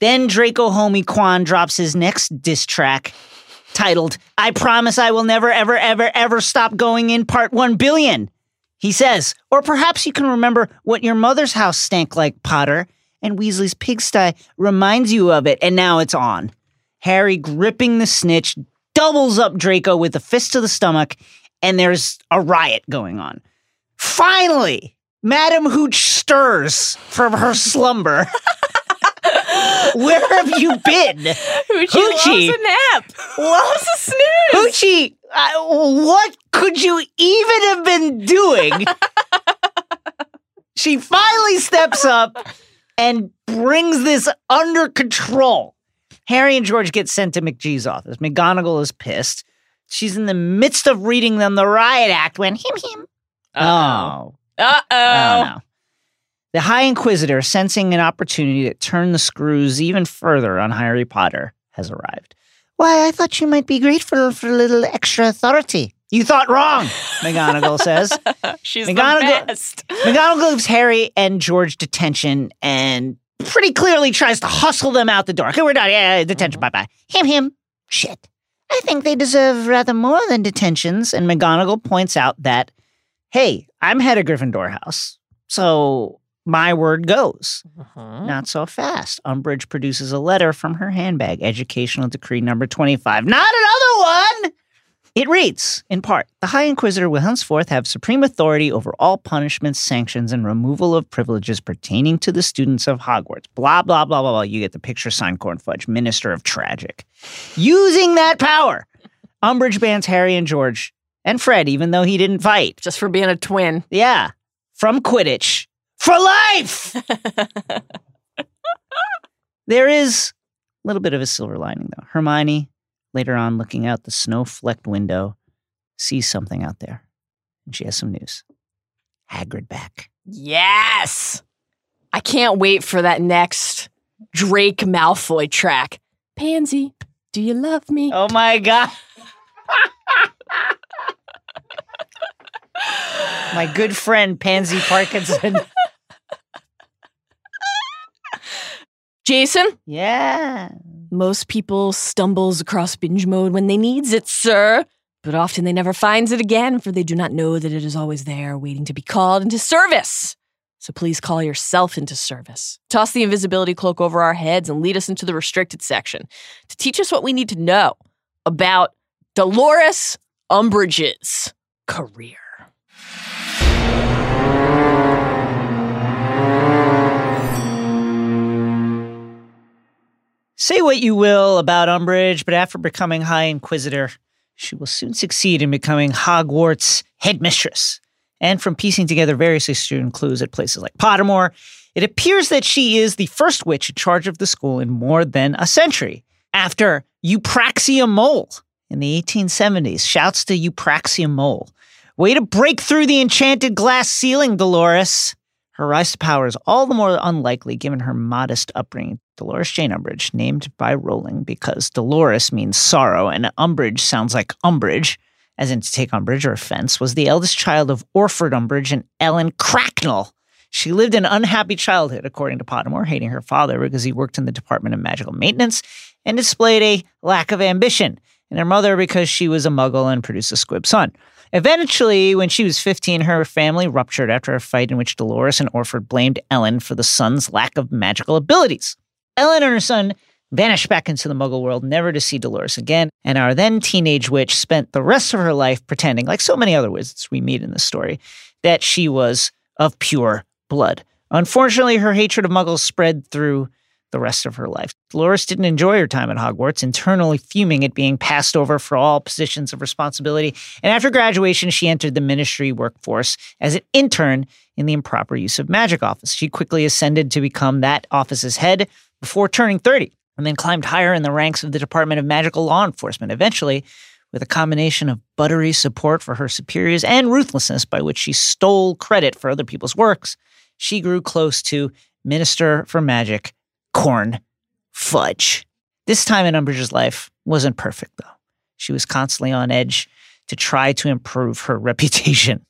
Then Draco Homie Quan drops his next diss track titled, I Promise I Will Never, Ever, Ever, Ever Stop Going in Part 1 Billion. He says, Or perhaps you can remember what your mother's house stank like, Potter, and Weasley's pigsty reminds you of it, and now it's on. Harry, gripping the snitch, doubles up Draco with a fist to the stomach, and there's a riot going on. Finally, Madam Hooch stirs from her slumber. Where have you been? Hoochie, Hoochie. loves a nap. Loves a snooze. Hoochie, what could you even have been doing? she finally steps up and brings this under control. Harry and George get sent to McGee's office. McGonagall is pissed. She's in the midst of reading them the riot act when him him. Oh, Uh oh oh. no. The High Inquisitor, sensing an opportunity to turn the screws even further on Harry Potter, has arrived. Why, I thought you might be grateful for a little extra authority. You thought wrong, McGonagall says. She's McGonagall- the best. McGonagall gives Harry and George detention and pretty clearly tries to hustle them out the door. Okay, we're done. Yeah, yeah, detention. Mm-hmm. Bye bye. Him, him. Shit. I think they deserve rather more than detentions. And McGonagall points out that, hey, I'm head of Gryffindor House. So my word goes. Uh-huh. Not so fast. Umbridge produces a letter from her handbag, Educational Decree number 25. Not another one! It reads, in part, the High Inquisitor will henceforth have supreme authority over all punishments, sanctions, and removal of privileges pertaining to the students of Hogwarts. Blah, blah, blah, blah, blah. You get the picture, sign Corn Fudge, Minister of Tragic. Using that power, Umbridge bans Harry and George and Fred, even though he didn't fight. Just for being a twin. Yeah, from Quidditch for life. there is a little bit of a silver lining, though. Hermione, later on looking out the snow flecked window, sees something out there, and she has some news. Hagrid back. Yes! I can't wait for that next Drake Malfoy track. Pansy, do you love me? Oh my god. my good friend Pansy Parkinson. Jason, yeah. most people stumbles across binge mode when they needs it, sir. But often they never finds it again, for they do not know that it is always there, waiting to be called into service. So please call yourself into service. Toss the invisibility cloak over our heads and lead us into the restricted section to teach us what we need to know about Dolores Umbridge's career. Say what you will about Umbridge, but after becoming High Inquisitor, she will soon succeed in becoming Hogwarts headmistress. And from piecing together various strewn clues at places like Pottermore, it appears that she is the first witch in charge of the school in more than a century. After Eupraxia Mole in the 1870s, shouts to Eupraxia Mole. Way to break through the enchanted glass ceiling, Dolores. Her rise to power is all the more unlikely given her modest upbringing. Dolores Jane Umbridge, named by Rowling because Dolores means sorrow and Umbridge sounds like umbrage, as in to take umbrage or offense, was the eldest child of Orford Umbridge and Ellen Cracknell. She lived an unhappy childhood, according to Pottermore, hating her father because he worked in the Department of Magical Maintenance and displayed a lack of ambition, and her mother because she was a muggle and produced a squib son. Eventually, when she was 15, her family ruptured after a fight in which Dolores and Orford blamed Ellen for the son's lack of magical abilities. Ellen and her son vanished back into the muggle world, never to see Dolores again, and our then teenage witch spent the rest of her life pretending, like so many other wizards we meet in this story, that she was of pure blood. Unfortunately, her hatred of muggles spread through the rest of her life. Dolores didn't enjoy her time at Hogwarts, internally fuming at being passed over for all positions of responsibility. And after graduation, she entered the ministry workforce as an intern in the improper use of magic office. She quickly ascended to become that office's head before turning 30, and then climbed higher in the ranks of the Department of Magical Law Enforcement. Eventually, with a combination of buttery support for her superiors and ruthlessness by which she stole credit for other people's works, she grew close to Minister for Magic Corn Fudge. This time in Umbridge's life wasn't perfect, though. She was constantly on edge to try to improve her reputation.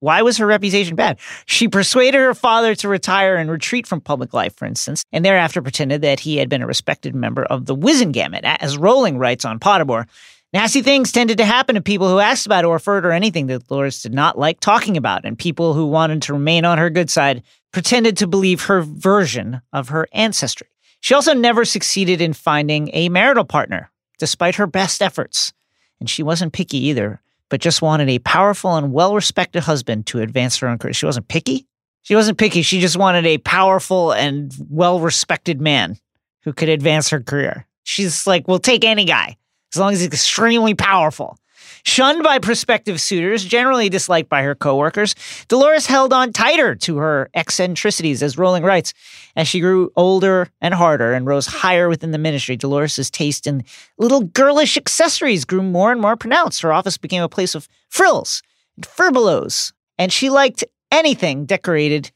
Why was her reputation bad? She persuaded her father to retire and retreat from public life, for instance, and thereafter pretended that he had been a respected member of the Wizengamot, as Rowling writes on Pottermore. Nasty things tended to happen to people who asked about Orford or anything that Dolores did not like talking about, and people who wanted to remain on her good side pretended to believe her version of her ancestry. She also never succeeded in finding a marital partner, despite her best efforts. And she wasn't picky either, but just wanted a powerful and well respected husband to advance her own career. She wasn't picky. She wasn't picky. She just wanted a powerful and well respected man who could advance her career. She's like, we'll take any guy as long as he's extremely powerful. Shunned by prospective suitors, generally disliked by her coworkers, Dolores held on tighter to her eccentricities, as Rowling writes. As she grew older and harder and rose higher within the ministry, Dolores's taste in little girlish accessories grew more and more pronounced. Her office became a place of frills and furbelows, and she liked anything decorated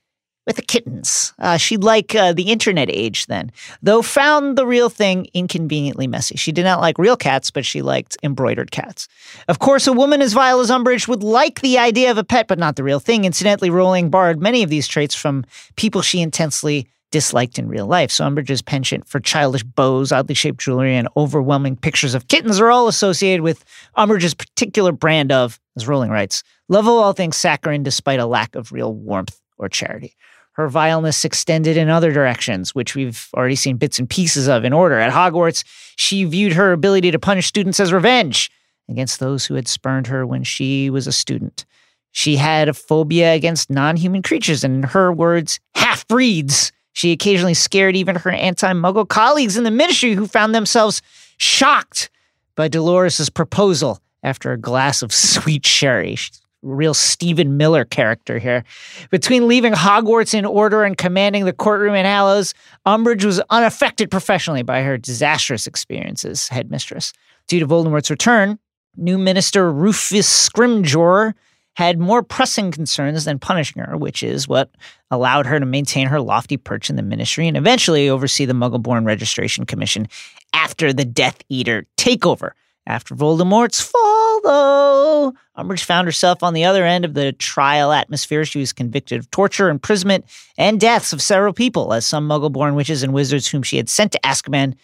with the kittens. Uh, she'd like uh, the internet age then, though found the real thing inconveniently messy. She did not like real cats, but she liked embroidered cats. Of course, a woman as vile as Umbridge would like the idea of a pet, but not the real thing. Incidentally, Rowling borrowed many of these traits from people she intensely disliked in real life. So Umbridge's penchant for childish bows, oddly shaped jewelry, and overwhelming pictures of kittens are all associated with Umbridge's particular brand of, as Rowling writes, love of all things saccharine despite a lack of real warmth or charity her vileness extended in other directions, which we've already seen bits and pieces of in order. At Hogwarts, she viewed her ability to punish students as revenge against those who had spurned her when she was a student. She had a phobia against non human creatures, and in her words, half breeds. She occasionally scared even her anti muggle colleagues in the ministry who found themselves shocked by Dolores's proposal after a glass of sweet sherry real Stephen Miller character here. Between leaving Hogwarts in order and commanding the courtroom in Hallows, Umbridge was unaffected professionally by her disastrous experience as headmistress. Due to Voldemort's return, New Minister Rufus Scrimgeour had more pressing concerns than punishing her, which is what allowed her to maintain her lofty perch in the ministry and eventually oversee the Muggle-born Registration Commission after the Death Eater takeover. After Voldemort's fall, though, Umbridge found herself on the other end of the trial atmosphere. She was convicted of torture, imprisonment, and deaths of several people, as some Muggle-born witches and wizards whom she had sent to Azkaban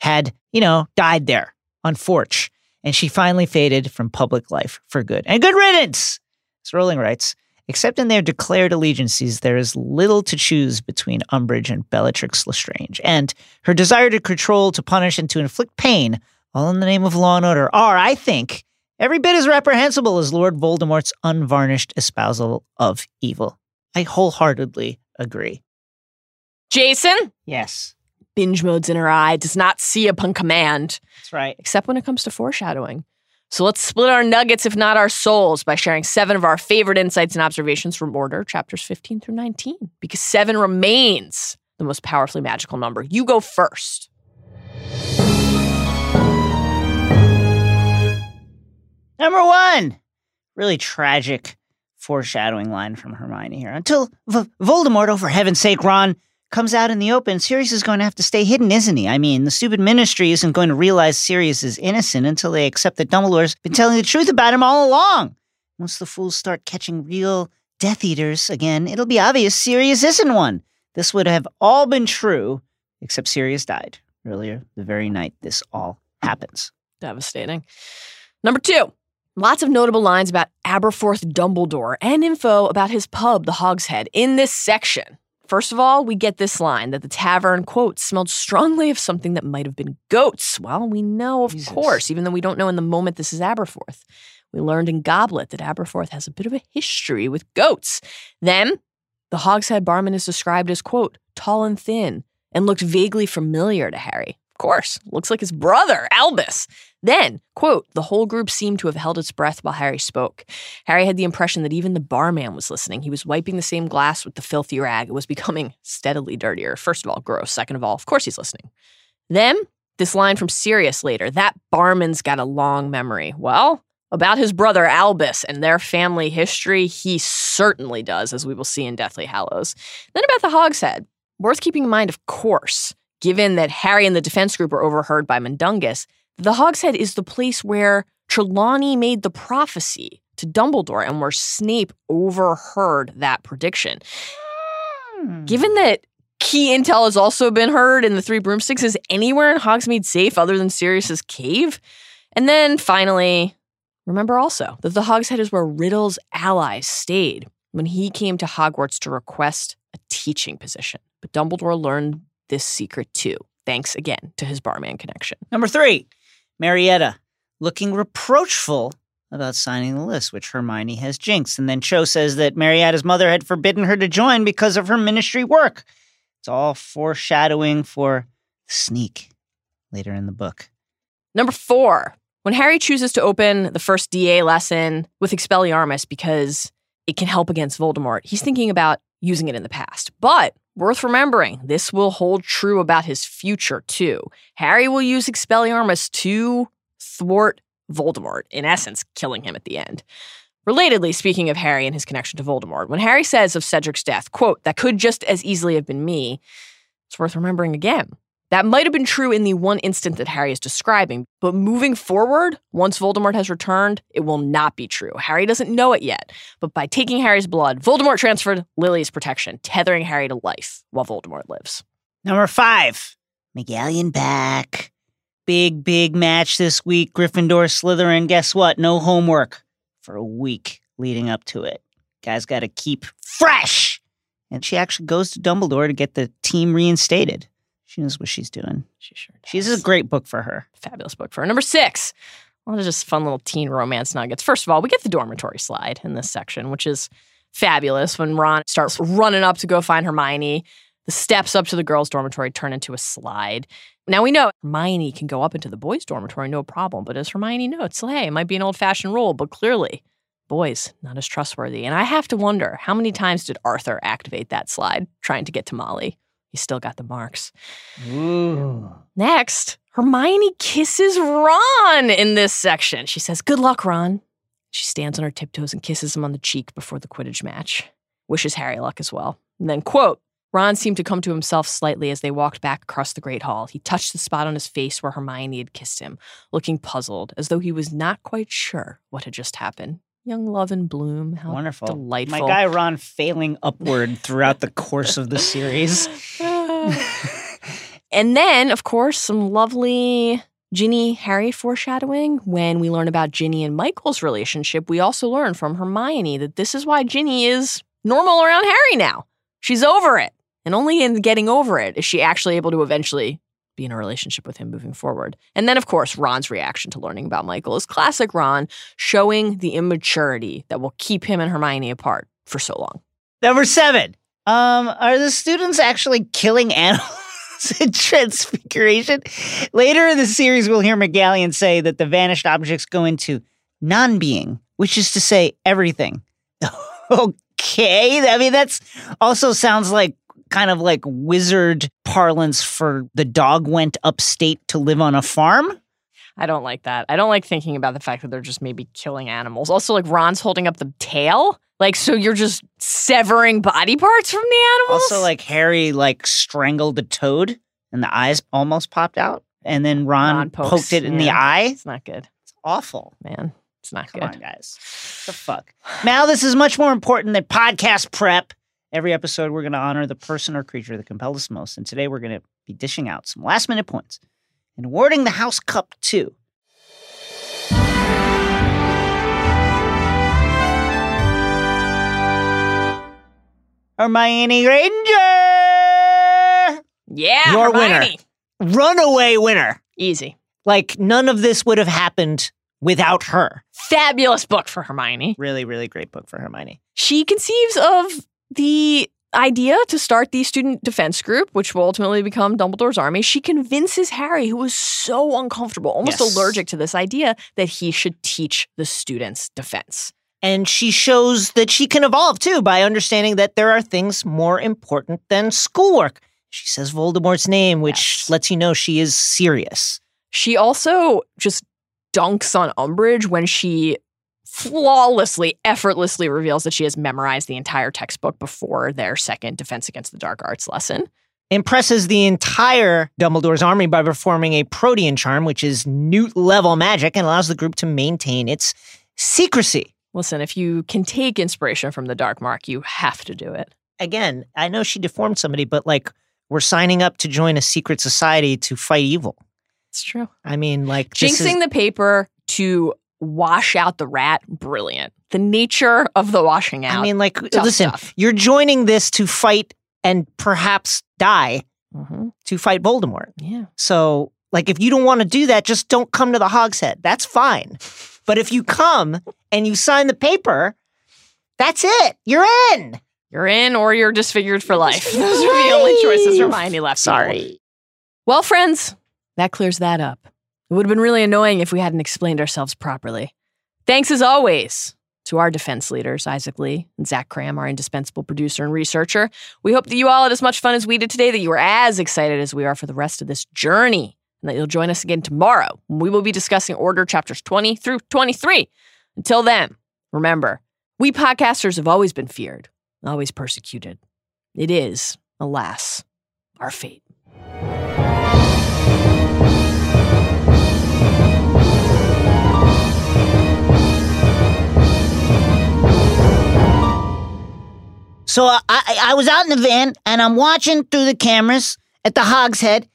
had, you know, died there on Forge. And she finally faded from public life for good. And good riddance! As Rowling writes, except in their declared allegiances, there is little to choose between Umbridge and Bellatrix Lestrange, and her desire to control, to punish, and to inflict pain, all in the name of law and order, are, I think, every bit as reprehensible as Lord Voldemort's unvarnished espousal of evil. I wholeheartedly agree. Jason, Yes, binge mode's Inner Eye, does not see upon command, that's right. except when it comes to foreshadowing. So let's split our nuggets, if not our souls, by sharing seven of our favorite insights and observations from Order, chapters 15 through 19, because seven remains the most powerfully magical number. You go first. Number one, really tragic foreshadowing line from Hermione here. Until v- Voldemort, oh, for heaven's sake, Ron, comes out in the open, Sirius is going to have to stay hidden, isn't he? I mean, the stupid ministry isn't going to realize Sirius is innocent until they accept that Dumbledore's been telling the truth about him all along. Once the fools start catching real Death Eaters again, it'll be obvious Sirius isn't one. This would have all been true, except Sirius died earlier the very night this all happens. Devastating. Number two, lots of notable lines about Aberforth Dumbledore and info about his pub, the Hog's Head, in this section. First of all, we get this line that the tavern, quote, smelled strongly of something that might have been goats. Well, we know, of Jesus. course, even though we don't know in the moment this is Aberforth. We learned in Goblet that Aberforth has a bit of a history with goats. Then, the Hog's Head barman is described as, quote, tall and thin, and looked vaguely familiar to Harry. Of course, looks like his brother, Albus. Then, quote, the whole group seemed to have held its breath while Harry spoke. Harry had the impression that even the barman was listening. He was wiping the same glass with the filthy rag. It was becoming steadily dirtier. First of all, gross. Second of all, of course he's listening. Then, this line from Sirius later that barman's got a long memory. Well, about his brother Albus and their family history, he certainly does, as we will see in Deathly Hallows. Then about the Hog's Head. Worth keeping in mind, of course, given that Harry and the defense group were overheard by Mundungus, the Hog's Head is the place where Trelawney made the prophecy to Dumbledore and where Snape overheard that prediction. Hmm. Given that key intel has also been heard in the Three Broomsticks, is anywhere in Hogsmeade safe other than Sirius's cave? And then finally, remember also that the Hog's Head is where Riddle's allies stayed when he came to Hogwarts to request a teaching position. But Dumbledore learned this secret too, thanks again to his barman connection. Number three, Marietta looking reproachful about signing the list, which Hermione has jinxed. And then Cho says that Marietta's mother had forbidden her to join because of her ministry work. It's all foreshadowing for Sneak later in the book. Number four, when Harry chooses to open the first DA lesson with Expelliarmus because it can help against Voldemort, he's thinking about using it in the past. But worth remembering, this will hold true about his future too. Harry will use Expelliarmus to thwart Voldemort, in essence, killing him at the end. Relatedly, speaking of Harry and his connection to Voldemort, when Harry says of Cedric's death, quote, that could just as easily have been me, it's worth remembering again. That might have been true in the one instant that Harry is describing, but moving forward, once Voldemort has returned, it will not be true. Harry doesn't know it yet, but by taking Harry's blood, Voldemort transferred Lily's protection, tethering Harry to life while Voldemort lives. Number five, McGonagall back. Big, big match this week. Gryffindor, Slytherin. Guess what? No homework for a week leading up to it. Guys got to keep fresh. And she actually goes to Dumbledore to get the team reinstated. She knows what she's doing. She sure does. She's a great book for her. fabulous book for her. Number six, a lot of just fun little teen romance nuggets. First of all, we get the dormitory slide in this section, which is fabulous. When Ron starts running up to go find Hermione, the steps up to the girls' dormitory turn into a slide. Now we know Hermione can go up into the boys' dormitory, no problem. But as Hermione notes, hey, it might be an old fashioned rule, but clearly, boys, not as trustworthy. And I have to wonder how many times did Arthur activate that slide trying to get to Molly? He still got the marks. Ooh. Next, Hermione kisses Ron in this section. She says, Good luck, Ron. She stands on her tiptoes and kisses him on the cheek before the Quidditch match. Wishes Harry luck as well. And then, quote, Ron seemed to come to himself slightly as they walked back across the Great Hall. He touched the spot on his face where Hermione had kissed him, looking puzzled, as though he was not quite sure what had just happened. Young love and bloom. How Wonderful. delightful. My guy Ron failing upward throughout the course of the series. and then, of course, some lovely Ginny Harry foreshadowing. When we learn about Ginny and Michael's relationship, we also learn from Hermione that this is why Ginny is normal around Harry now. She's over it. And only in getting over it is she actually able to eventually be in a relationship with him moving forward. And then, of course, Ron's reaction to learning about Michael is classic Ron, showing the immaturity that will keep him and Hermione apart for so long. Number seven. Um, are the students actually killing animals in Transfiguration? Later in the series, we'll hear McGonagall say that the vanished objects go into non-being, which is to say everything. okay, I mean that's also sounds like kind of like wizard parlance for the dog went upstate to live on a farm. I don't like that. I don't like thinking about the fact that they're just maybe killing animals. Also, like Ron's holding up the tail. Like, so you're just severing body parts from the animals? Also, like Harry like strangled a toad and the eyes almost popped out. And then Ron, Ron pokes, poked it in the eye. It's not good, It's awful. man. It's not Come good. on, guys. The fuck. Now, this is much more important than podcast prep. Every episode, we're going to honor the person or creature that compelled us most. And today, we're going to be dishing out some last minute points and awarding the House Cup to. Hermione Granger! Yeah, Your winner. Hermione. Runaway winner. Easy. Like, none of this would have happened without her. Fabulous book for Hermione. Really, really great book for Hermione. She conceives of the idea to start the student defense group, which will ultimately become Dumbledore's army. She convinces Harry, who was so uncomfortable, almost Yes. allergic to this idea, that he should teach the students defense. And she shows that she can evolve too by understanding that there are things more important than schoolwork. She says Voldemort's name, which Yes. lets you know she is serious. She also just dunks on Umbridge when she flawlessly, effortlessly reveals that she has memorized the entire textbook before their second Defense Against the Dark Arts lesson. Impresses the entire Dumbledore's army by performing a Protean charm, which is Newt level magic and allows the group to maintain its secrecy. Listen, if you can take inspiration from the Dark Mark, you have to do it. Again, I know she deformed somebody, but like we're signing up to join a secret society to fight evil. It's true. I mean, like this is- Jinxing the paper to wash out the rat, brilliant. The nature of the washing out. I mean, like, listen, stuff. you're joining this to fight and perhaps die Mhm. to fight Voldemort. yeah. So, like, if you don't want to do that, just don't come to the Hog's Head. That's fine. But if you come and you sign the paper, that's it. You're in. You're in or you're disfigured for life. Disfigured Those are the only choices. Hermione left. people. Sorry. Well, friends, that clears that up. It would have been really annoying if we hadn't explained ourselves properly. Thanks as always to our defense leaders, Isaac Lee and Zach Kram, our indispensable producer and researcher. We hope that you all had as much fun as we did today, that you were as excited as we are for the rest of this journey, and that you'll join us again tomorrow we will be discussing Order chapters 20 through 23. Until then, remember, we podcasters have always been feared, always persecuted. It is, alas, our fate. So I, I, I was out in the van and I'm watching through the cameras at the Hog's Head.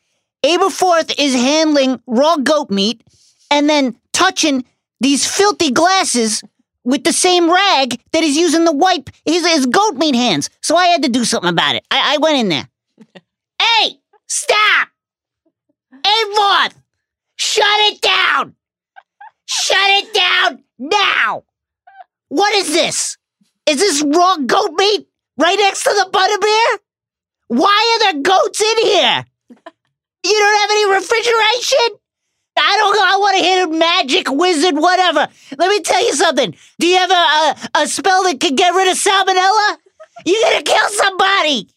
Aberforth is handling raw goat meat and then touching these filthy glasses with the same rag that he's using to wipe his, his goat meat hands. So I had to do something about it. I, I went in there. hey, stop! Aberforth, shut it down! Shut it down now! What is this? Is this raw goat meat right next to the butterbeer? Why are there goats in here? You don't have any refrigeration? I don't know. I want to hit a magic wizard, whatever. Let me tell you something. Do you have a, a, a spell that can get rid of salmonella? You're gonna kill somebody.